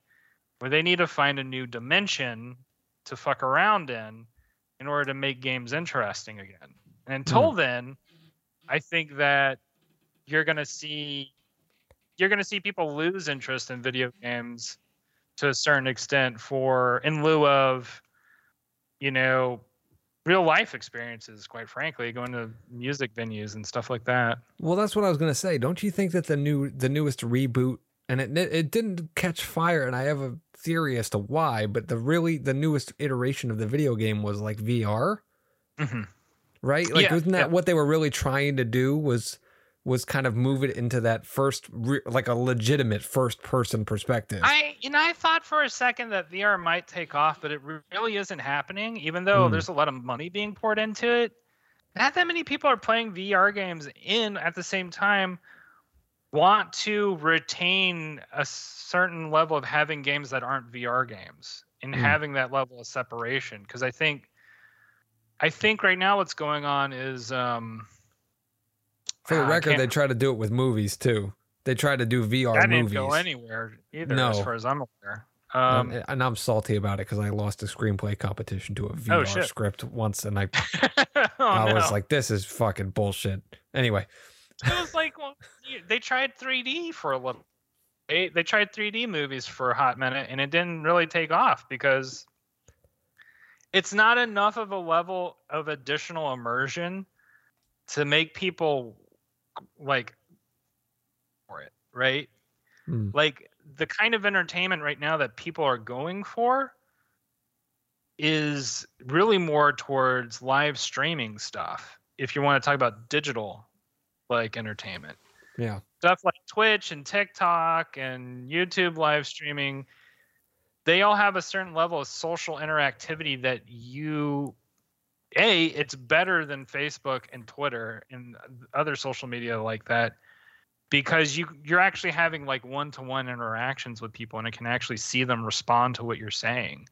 where they need to find a new dimension to fuck around in in order to make games interesting again. And until hmm. then, I think that you're gonna see you're gonna see people lose interest in video games to a certain extent for in lieu of you know real life experiences quite frankly going to music venues and stuff like that Well, that's what I was gonna say. Don't you think that the new, the newest reboot, and it it didn't catch fire, and I have a theory as to why, but the really the newest iteration of the video game was like VR, Mhm. right? Like, Yeah, wasn't that yeah. what they were really trying to do? Was was kind of move it into that first, re- like a legitimate first person perspective. I you know I thought for a second that VR might take off, but it really isn't happening. Even though Hmm. there's a lot of money being poured into it, not that many people are playing VR games in at the same time. Want to retain a certain level of having games that aren't VR games and Hmm. having that level of separation. Because I think, I think right now what's going on is um, For the record, they try to do it with movies too. They try to do VR that didn't movies. go anywhere either, No. as far as I'm aware. Um, Um, and I'm salty about it because I lost a screenplay competition to a VR Oh, script once, and I oh, I no. was like, this is fucking bullshit. Anyway, it was like well, they tried 3D for a little. They they tried 3D movies for a hot minute, and it didn't really take off because it's not enough of a level of additional immersion to make people like for it, right? Hmm. Like the kind of entertainment right now that people are going for is really more towards live streaming stuff. If you want to talk about digital like entertainment yeah. stuff like Twitch and TikTok and YouTube live streaming, they all have a certain level of social interactivity that you a it's better than Facebook and Twitter and other social media like that because you you're actually having like one-to-one interactions with people and it can actually see them respond to what you're saying.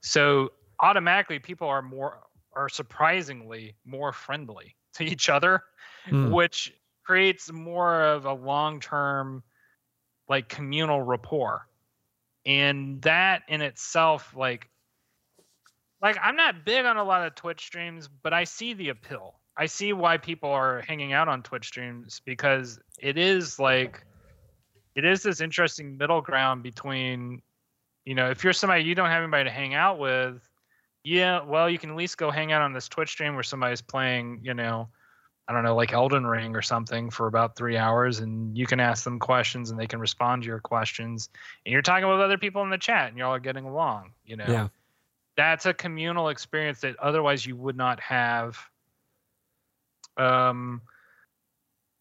So automatically people are more are surprisingly more friendly to each other Hmm. which creates more of a long-term like communal rapport and that in itself like like i'm not big on a lot of twitch streams but i see the appeal i see why people are hanging out on twitch streams because it is like it is this interesting middle ground between you know if you're somebody you don't have anybody to hang out with yeah well you can at least go hang out on this twitch stream where somebody's playing you know I don't know, like Elden Ring or something for about three hours, and you can ask them questions and they can respond to your questions. And you're talking with other people in the chat, and y'all are getting along. You know, Yeah. That's a communal experience that otherwise you would not have. Um,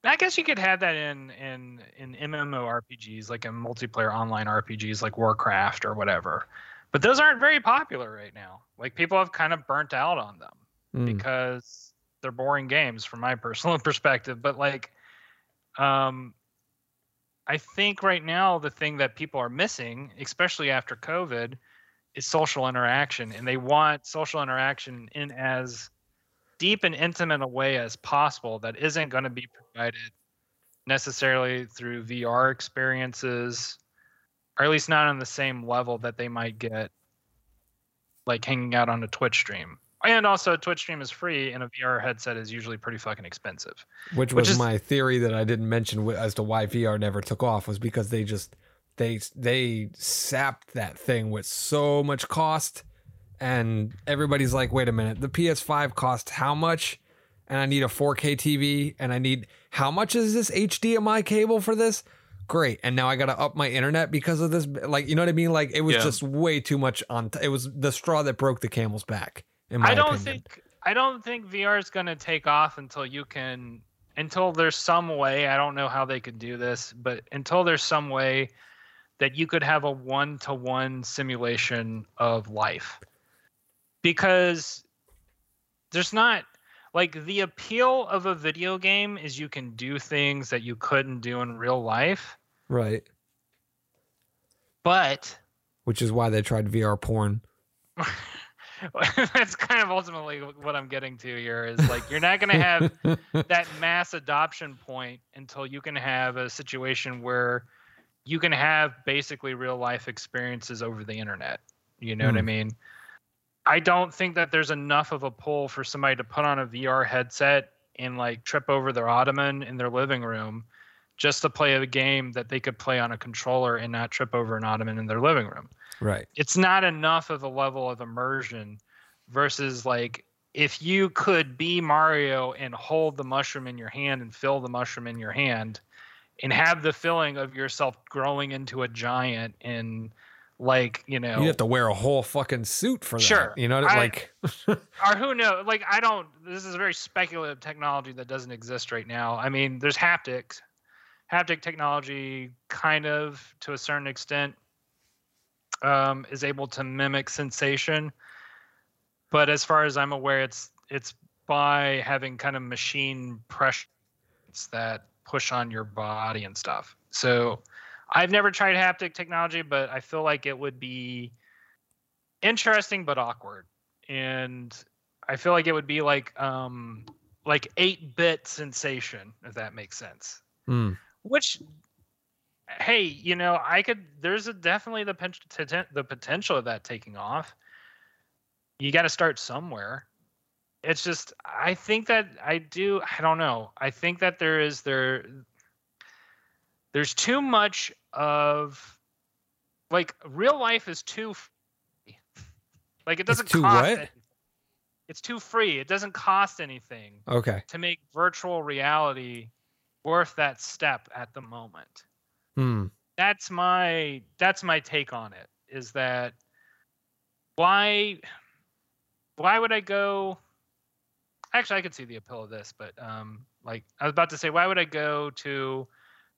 I guess you could have that in in in MMORPGs, like in multiplayer online RPGs, like Warcraft or whatever. But those aren't very popular right now. Like people have kind of burnt out on them Mm. because they're boring games from my personal perspective but like um i think right now the thing that people are missing especially after covid is social interaction and they want social interaction in as deep and intimate a way as possible that isn't going to be provided necessarily through vr experiences or at least not on the same level that they might get like hanging out on a twitch stream and also a Twitch stream is free, and a VR headset is usually pretty fucking expensive. which which was is- my theory that I didn't mention as to why VR never took off was because they just they they sapped that thing with so much cost and everybody's like wait a minute the PS5 cost how much and I need a 4K TV and I need how much is this HDMI cable for this great and now I got to up my internet because of this like you know what I mean like it was Yeah. just way too much on t- it was the straw that broke the camel's back in my I don't opinion. think I don't think VR is going to take off until you can until there's some way. I don't know how they could do this, but until there's some way that you could have a one-to-one simulation of life, because there's not like the appeal of a video game is you can do things that you couldn't do in real life, right. But which is why they tried VR porn. That's kind of ultimately what I'm getting to here is like you're not going to have that mass adoption point until you can have a situation where you can have basically real life experiences over the internet. You know what I Hmm. mean? I don't think that there's enough of a pull for somebody to put on a VR headset and like trip over their ottoman in their living room just to play a game that they could play on a controller and not trip over an ottoman in their living room right it's not enough of a level of immersion versus like if you could be Mario and hold the mushroom in your hand and feel the mushroom in your hand and have the feeling of yourself growing into a giant and like you know You have to wear a whole fucking suit for that. Sure. You know, I- like or who knows like i don't this is a very speculative technology that doesn't exist right now i mean there's haptics haptic technology kind of to a certain extent um, is able to mimic sensation but as far as i'm aware it's it's by having kind of machine pressure that push on your body and stuff so i've never tried haptic technology but i feel like it would be interesting but awkward and I feel like it would be like um like eight bit sensation if that makes sense. Hmm. Which, hey, you know, I could. There's a definitely the the potential of that taking off. You got to start somewhere. It's just I think that I do. I don't know. I think that there is there. There's too much of, like real life is too. Free. Like it doesn't too cost. what? anything. It's too free. It doesn't cost anything okay. to make virtual reality worth that step at the moment. Hmm. That's my that's my take on it. Is that why why would I go actually I could see the appeal of this, but um like I was about to say why would I go to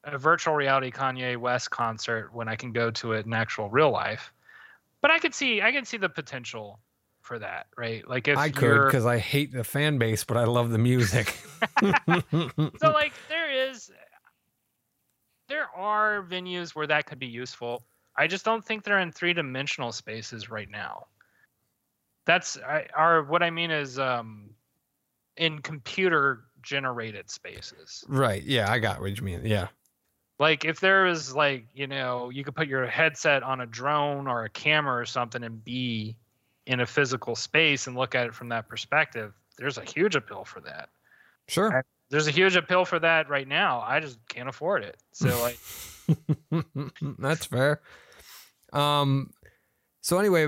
a virtual reality Kanye West concert when I can go to it in actual real life? But I could see I can see the potential for that, right? Like if I could because I hate the fan base, but I love the music. so like there is there are venues where that could be useful i just don't think they're in three-dimensional spaces right now that's I, or what i mean is um in computer generated spaces right. Yeah, I got what you mean. Yeah. like if there was like you know you could put your headset on a drone or a camera or something and be in a physical space and look at it from that perspective there's a huge appeal for that Sure. there's a huge appeal for that right now. I just can't afford it. So like That's fair. Um so anyway,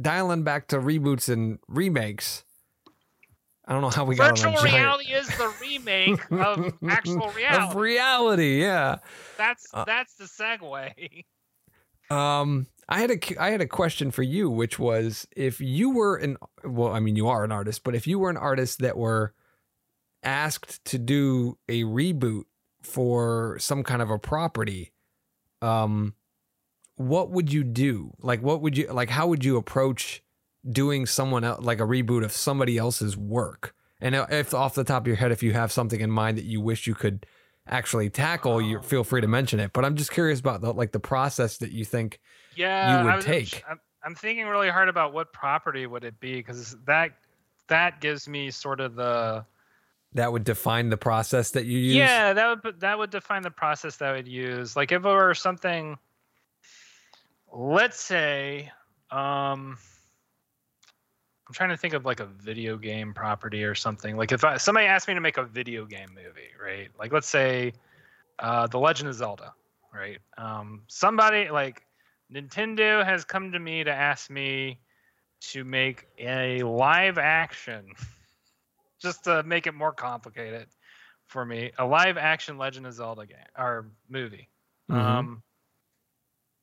dialing back to reboots and remakes. I don't know how we got Virtual on a giant reality is the remake of actual reality. of reality. reality. Yeah. that's Uh, that's the segue. Um, I had a I had a question for you, which was if you were an well, I mean, you are an artist, but if you were an artist that were asked to do a reboot for some kind of a property, um, what would you do? Like, what would you like? How would you approach doing someone else like a reboot of somebody else's work? And if off the top of your head, if you have something in mind that you wish you could actually tackle, you feel free to mention it. But I'm just curious about the like the process that you think. Yeah, you would was- take. I'm, I'm thinking really hard about what property would it be because that that gives me sort of the that would define the process that you use. yeah that would that would define the process that I would use. Like if it were something, let's say, um, trying to think of like a video game property or something. Like if I, somebody asked me to make a video game movie, right? Like let's say, uh, The Legend of Zelda, right? Um, somebody like Nintendo has come to me to ask me to make a live action, just to make it more complicated for me, a live action Legend of Zelda game or movie. Mhm. Um,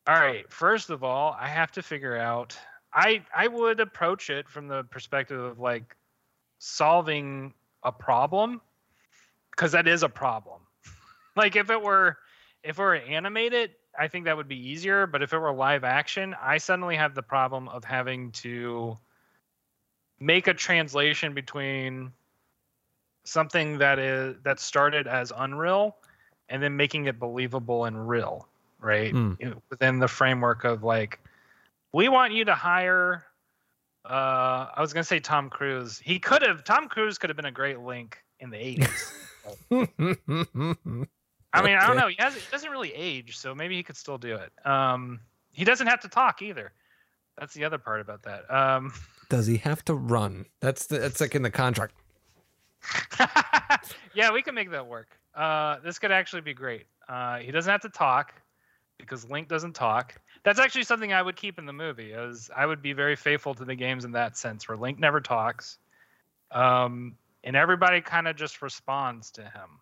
all right. First of all, I have to figure out. I I would approach it from the perspective of like solving a problem, because that is a problem. like if it were if it were animated, I think that would be easier. But if it were live action, I suddenly have the problem of having to make a translation between something that is that started as Unreal and then making it believable and real, right? Mm. Within the framework of like, we want you to hire. Uh, I was gonna say Tom Cruise. He could have. Tom Cruise could have been a great link in the '80s. I mean, I don't know. He has. He doesn't really age, so maybe he could still do it. Um, he doesn't have to talk either. That's the other part about that. Um, Does he have to run? That's the, that's like in the contract. yeah, we can make that work. Uh, this could actually be great. Uh, he doesn't have to talk because Link doesn't talk. That's actually something I would keep in the movie. As I would be very faithful to the games in that sense, where Link never talks, um, and everybody kind of just responds to him.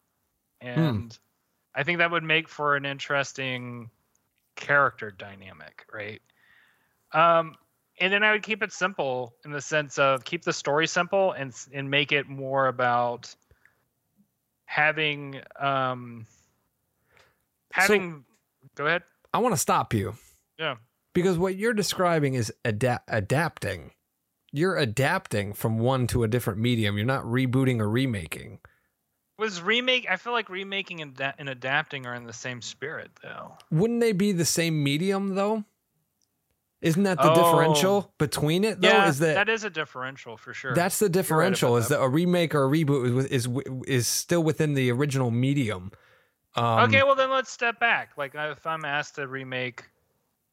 And I think that would make for an interesting character dynamic, right? Um, and then I would keep it simple in the sense of keep the story simple and and make it more about having um having go ahead I want to stop you. Yeah. Because what you're describing is ada- adapting. You're adapting from one to a different medium. You're not rebooting or remaking. was remake i feel like remaking and, da- and adapting are in the same spirit though Wouldn't they be the same medium though? Isn't that the Oh. differential between it though? yeah is that, that is a differential for sure that's the differential? about is that. that a remake or a reboot is is is still within the original medium? Um, okay well then let's step back like if i'm asked to remake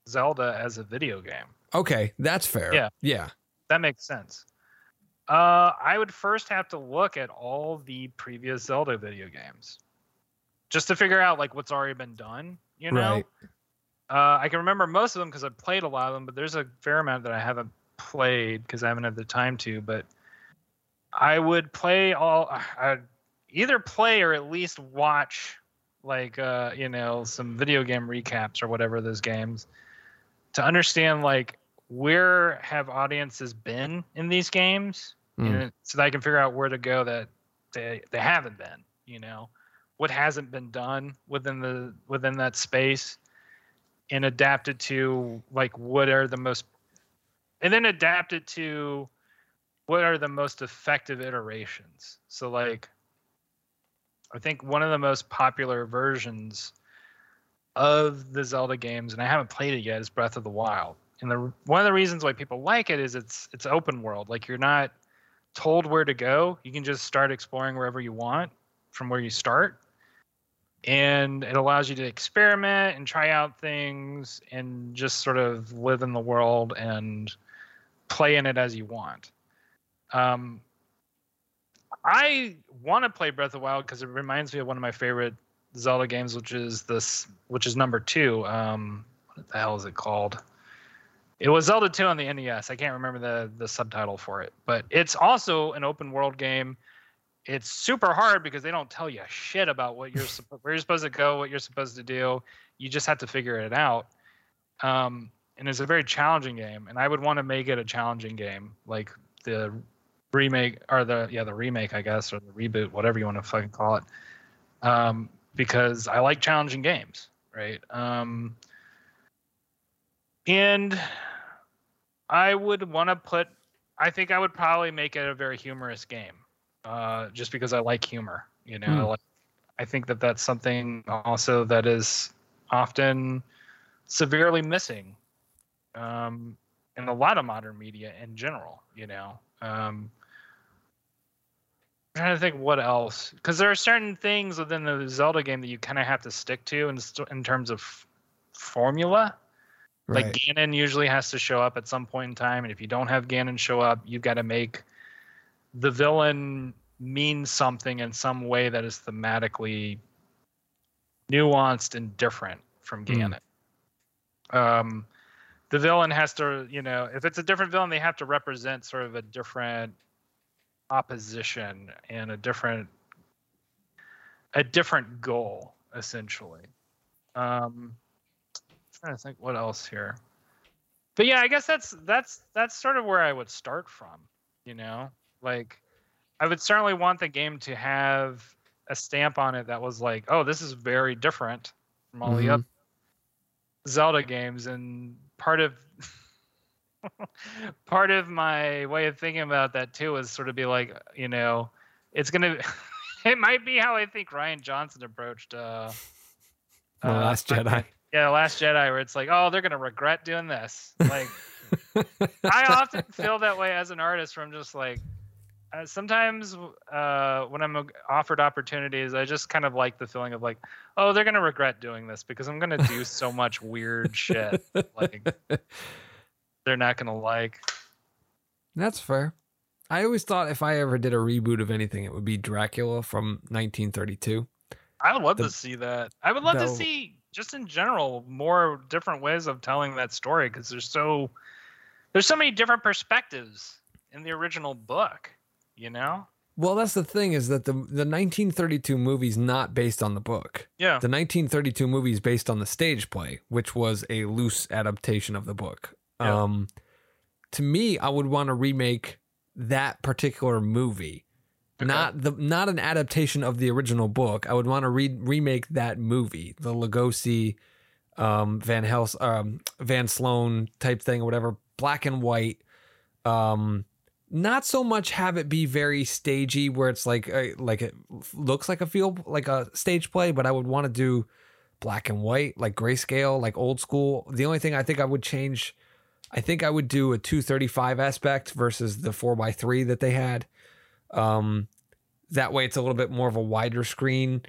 zelda as a video game Okay, that's fair. Yeah. Yeah. that makes sense uh i would first have to look at all the previous zelda video games just to figure out like what's already been done you know Right. Uh, I can remember most of them because I've played a lot of them, but there's a fair amount that I haven't played because I haven't had the time to. But I would play all, I'd either play or at least watch, like, uh, you know, some video game recaps or whatever those games to understand, like, where have audiences been in these games Mm. so that I can figure out where to go that they, they haven't been, you know, what hasn't been done within the within that space and adapt it to like what are the most and then adapt it to what are the most effective iterations so like i think one of the most popular versions of the zelda games and i haven't played it yet is breath of the wild. And the one of the reasons why people like it is it's it's open world. Like you're not told where to go. You can just start exploring wherever you want from where you start. And it allows you to experiment and try out things and just sort of live in the world and play in it as you want. Um, I want to play Breath of the Wild because it reminds me of one of my favorite Zelda games, which is this, which is number two. Um, what the hell is it called? It was Zelda 2 on the NES. I can't remember the the subtitle for it, but it's also an open world game. It's super hard because they don't tell you shit about what you're where you're supposed to go, what you're supposed to do. You just have to figure it out. Um, and it's a very challenging game, and I would want to make it a challenging game, like the remake or the yeah the remake, I guess, or the reboot, whatever you want to fucking call it. Um, because I like challenging games, right? Um, and I would want to put. I think I would probably make it a very humorous game, uh, just because I like humor. You know, Hmm. like, I think that that's something also that is often severely missing um, in a lot of modern media in general. You know, um, trying to think what else because there are certain things within the Zelda game that you kind of have to stick to in in terms of f- formula. Like Ganon usually has to show up at some point in time, and if you don't have Ganon show up, you've got to make the villain mean something in some way that is thematically nuanced and different from Hmm. Ganon. Um, the villain has to, you know, if it's a different villain, they have to represent sort of a different opposition and a different a different goal essentially. Um, trying to think what else here. But yeah, I guess that's that's that's sort of where I would start from, you know? Like I would certainly want the game to have a stamp on it that was like, oh, this is very different from all the Mhm. other Zelda games and part of part of my way of thinking about that too is sort of be like, you know, it's gonna it might be how I think Rian Johnson approached uh The uh, Last Jedi. yeah, Last Jedi, where it's like, oh, they're gonna regret doing this. Like, I often feel that way as an artist, where I'm just like, uh, sometimes uh, when I'm uh, offered opportunities, I just kind of like the feeling of like, oh, they're gonna regret doing this because I'm gonna do so much weird shit. Like, they're not gonna like. That's fair. I always thought if I ever did a reboot of anything, it would be Dracula from 1932. I would love The- to see that. I would love to see just in general more different ways of telling that story because there's so there's so many different perspectives in the original book. You know? Well, that's the thing is that the the 1932 movie's not based on the book. Yeah. The 1932 movie is based on the stage play, which was a loose adaptation of the book. Yeah. Um, to me, I would want to remake that particular movie, Okay. not the not an adaptation of the original book. I would want to re- remake that movie, the Lugosi, um, Van Hels, um, Van Sloan type thing, or whatever, black and white. Um, not so much have it be very stagey where it's like uh, like it looks like a field like a stage play but i would want to do black and white like grayscale like old school the only thing i think i would change i think i would do a 235 aspect versus the 4x3 that they had. Um that way it's a little bit more of a wider screen.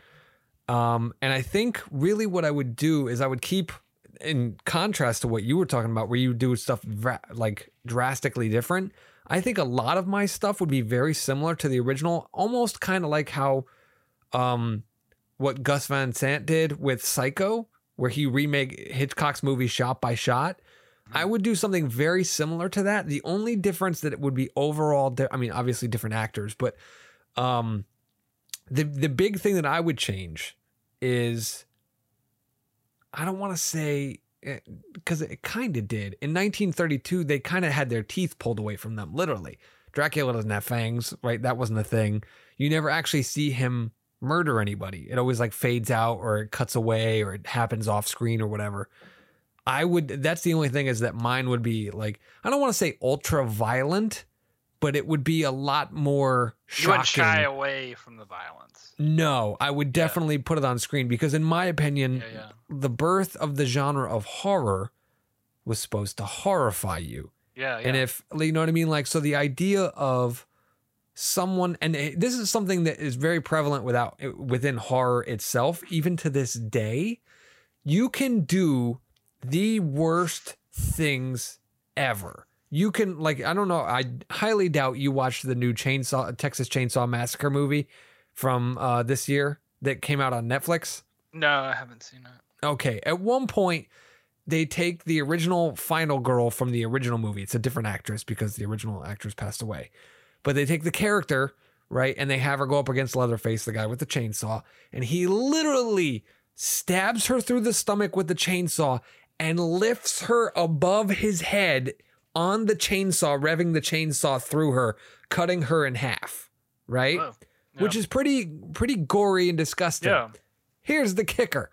Um and i think really what i would do is i would keep in contrast to what you were talking about where you do stuff dra- like drastically different. I think a lot of my stuff would be very similar to the original, almost kind of like how um what Gus Van Sant did with Psycho, where he remade Hitchcock's movie shot by shot. I would do something very similar to that. The only difference that it would be overall, di- I mean, obviously different actors, but um, the the big thing that I would change is I don't want to say because it kind of did. In 1932, they kind of had their teeth pulled away from them, literally. Dracula doesn't have fangs, right? That wasn't a thing. You never actually see him murder anybody. It always like fades out or it cuts away or it happens off screen or whatever. I would, that's the only thing is that mine would be like, I don't want to say ultra violent, but it would be a lot more You wouldn't shy away from the violence. No, I would definitely put it on screen because, in my opinion, Yeah, yeah. the birth of the genre of horror was supposed to horrify you. Yeah, yeah. And if you know what I mean, like so, the idea of someone, and this is something that is very prevalent without within horror itself, even to this day. You can do the worst things ever. You can like I don't know. I highly doubt you watched the new Chainsaw Texas Chainsaw Massacre movie from uh, this year that came out on Netflix. no, I haven't seen it. Okay, at one point they take the original final girl from the original movie. It's a different actress because the original actress passed away. But they take the character, right, and they have her go up against Leatherface, the guy with the chainsaw, and he literally stabs her through the stomach with the chainsaw and lifts her above his head on the chainsaw, revving the chainsaw through her, cutting her in half, right? Whoa. Which is pretty pretty gory and disgusting. yeah. Here's the kicker.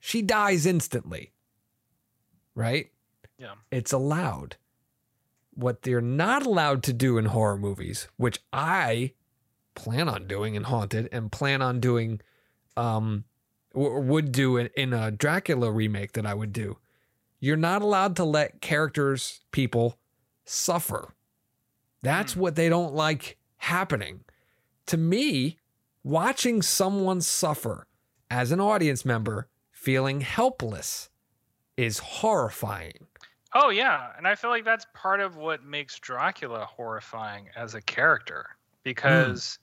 She dies instantly. Right? Yeah. It's allowed. What they're not allowed to do in horror movies, which I plan on doing in Haunted and plan on doing um or would do in, in a Dracula remake that I would do. You're not allowed to let characters, people suffer. That's Hmm. what they don't like happening. To me, watching someone suffer as an audience member feeling helpless is horrifying. Oh yeah, and I feel like that's part of what makes Dracula horrifying as a character because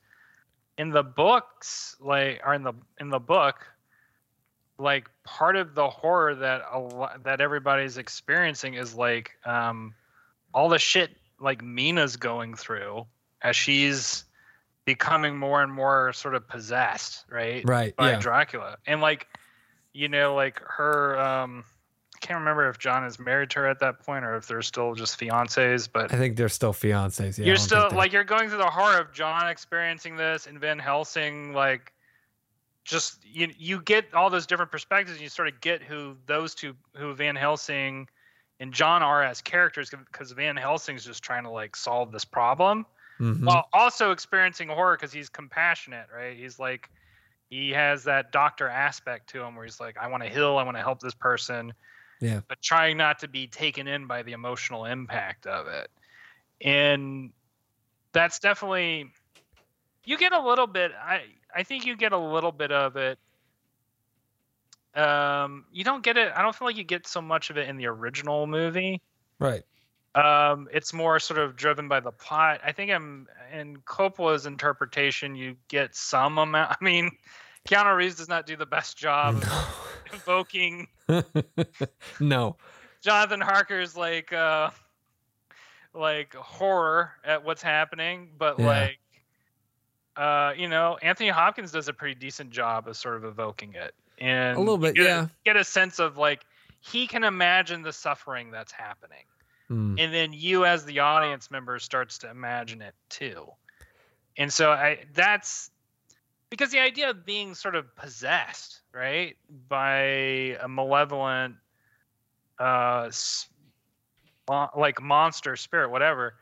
in the books, like or in the in the book, like part of the horror that a that everybody's experiencing is like um all the shit like Mina's going through as she's becoming more and more sort of possessed, right? Right. by yeah. Dracula. And like, you know, like her um I can't remember if John is married to her at that point or if they're still just fiancés, but I think they're still fiancés. Yeah, you're still like you're going through the horror of John experiencing this and Van Helsing like just you you get all those different perspectives and you sort of get who those two who Van Helsing and John are as characters because Van Helsing's just trying to like solve this problem Mhm. while also experiencing horror because he's compassionate, right? He's like, he has that doctor aspect to him where he's like, I want to heal, I want to help this person, Yeah. but trying not to be taken in by the emotional impact of it. And that's definitely, you get a little bit, I, I think you get a little bit of it. Um, you don't get it. I don't feel like you get so much of it in the original movie. right. Um, it's more sort of driven by the plot. I think I'm in Coppola's interpretation. You get some amount. I mean, Keanu Reeves does not do the best job of evoking no. Jonathan Harker's like uh, like horror at what's happening, but Yeah. like uh, you know, Anthony Hopkins does a pretty decent job of sort of evoking it, and A little you bit, get yeah. get a sense of like he can imagine the suffering that's happening Mm. and then you as the audience member starts to imagine it too and so i that's because the idea of being sort of possessed right by a malevolent uh like monster spirit whatever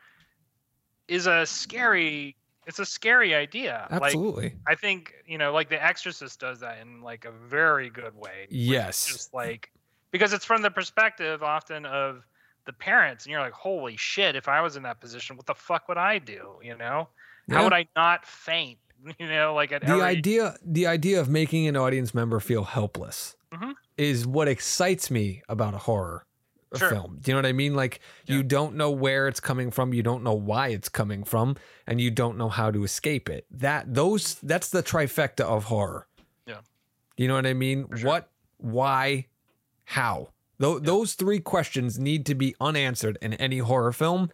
is a scary it's a scary idea like Absolutely. i think you know like the exorcist does that in like a very good way yes. just like because it's from the perspective often of the parents and you're like holy shit if i was in that position what the fuck would i do you know how would i not faint you know like at the every idea the idea of making an audience member feel helpless Mhm. is what excites me about a Sure. film. Do you know what I mean? Like you don't know where it's coming from, you don't know why it's coming from, and you don't know how to escape it. That those that's the trifecta of horror. Yeah. You know what I mean? sure. What, why, how? Tho- Those three questions need to be unanswered in any horror film,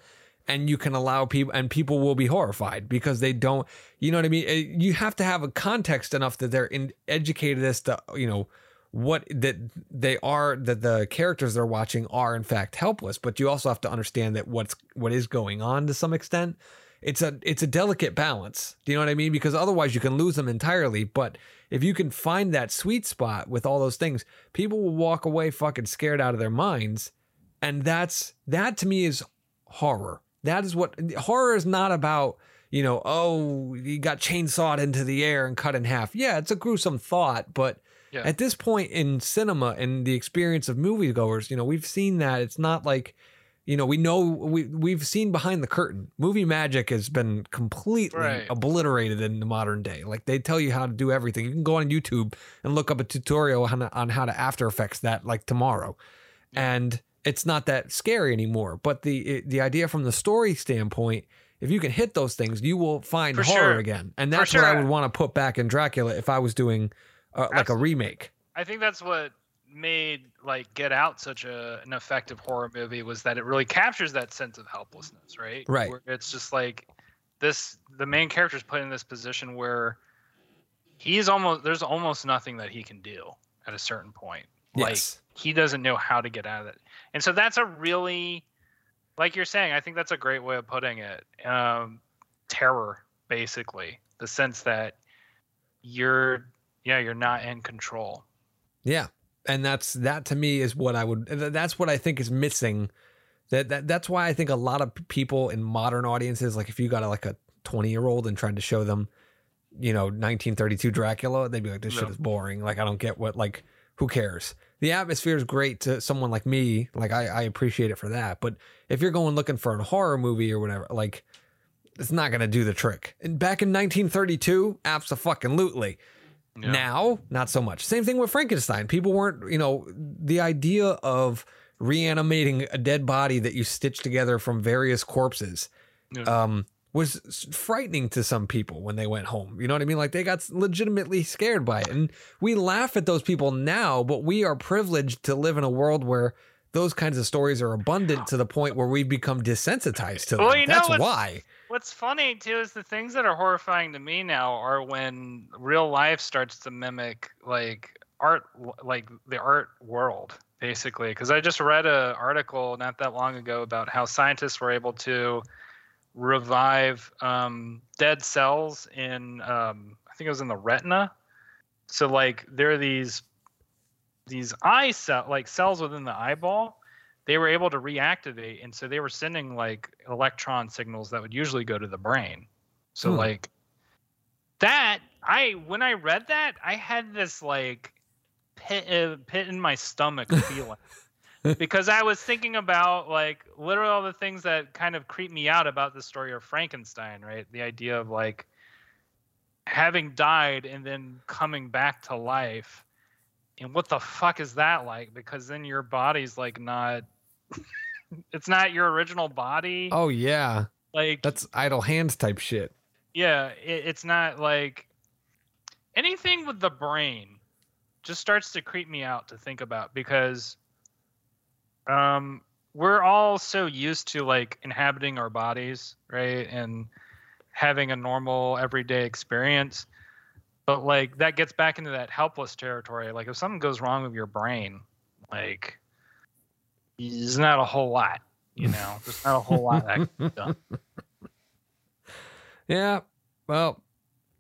and you can allow people, and people will be horrified because they don't. You know what I mean? Eh, You have to have a context enough that they're in, educated as to you know what that they are that the characters they're watching are in fact helpless. But you also have to understand that what's what is going on to some extent it's a it's a delicate balance. Do you know what i mean? Because otherwise you can lose them entirely. But if you can find that sweet spot with all those things people will walk away fucking scared out of their minds. And that's that to me is horror. That is what horror is not about you know oh you got chainsawed into the air and cut in half. Yeah it's a gruesome thought but Yeah. at this point in cinema and the experience of moviegoers, you know, we've seen that it's not like, you know, we know we we've seen behind the curtain. Movie magic has been completely Right. obliterated in the modern day. Like they tell you how to do everything. You can go on YouTube and look up a tutorial on, on how to After Effects that like tomorrow, and it's not that scary anymore. But the the idea from the story standpoint. If you can hit those things, you will find For horror sure. again, and that's what I would want to put back in Dracula if I was doing uh, like a remake. i think that's what made like Get Out such a an effective horror movie was that it really captures that sense of helplessness, right? Right. Where it's just like this the main character is put in this position where he's almost there's almost nothing that he can do at a certain point. Like Yes. he doesn't know how to get out of it. And so that's a really like you're saying, I think that's a great way of putting it. Um terror, basically. The sense that you're yeah, you're not in control. Yeah. And that's that to me is what I would that's what I think is missing. That, that that's why I think a lot of people in modern audiences like if you got a, like a 20 year old and tried to show them you know 1932 Dracula they'd be like this shit is boring like I don't get what like who cares. The atmosphere is great to someone like me like I I appreciate it for that but if you're going looking for a horror movie or whatever like it's not going to do the trick. And back in 1932 absolutely. Yeah. Now, not so much. Same thing with Frankenstein. People weren't, you know, the idea of reanimating a dead body that you stitch together from various corpses Yeah. um, was frightening to some people when they went home. You know what I mean? Like they got legitimately scared by it. And we laugh at those people now, but we are privileged to live in a world where those kinds of stories are abundant to the point where we've become desensitized to them. Well, you know That's what's- why. What's funny too is the things that are horrifying to me now are when real life starts to mimic like art, like the art world, basically. Because I just read an article not that long ago about how scientists were able to revive um, dead cells in, um, I think it was in the retina. So like there are these these eye cell like cells within the eyeball they were able to reactivate and so they were sending like electron signals that would usually go to the brain. So Hmm. like that i when i read that i had this like pit, uh, pit in my stomach feeling. Because i was thinking about like literally all the things that kind of creep me out about the story of frankenstein right? The idea of like having died and then coming back to life and what the fuck is that like because then your body's like not it's not your original body Oh, yeah. like That's idle hands type shit. yeah it, it's not like anything with the brain just starts to creep me out to think about because um we're all so used to like inhabiting our bodies right and having a normal everyday experience but like that gets back into that helpless territory like if something goes wrong with your brain like there's not a whole lot you know there's not a whole lot that can be done Yeah. Well,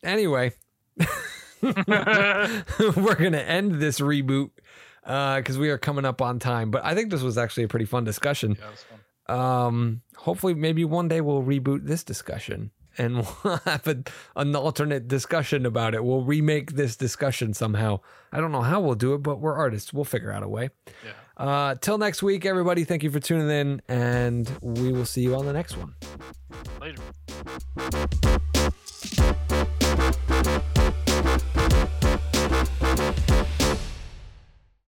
anyway, we're going to end this reboot because we are coming up on time. But I think this was actually a pretty fun discussion. Yeah, fun. Um, hopefully, maybe one day we'll reboot this discussion and we'll have a, an alternate discussion about it. We'll remake this discussion somehow. I don't know how we'll do it, but we're artists. We'll figure out a way. Yeah. Uh, till next week, everybody, thank you for tuning in, and we will see you on the next one. Later.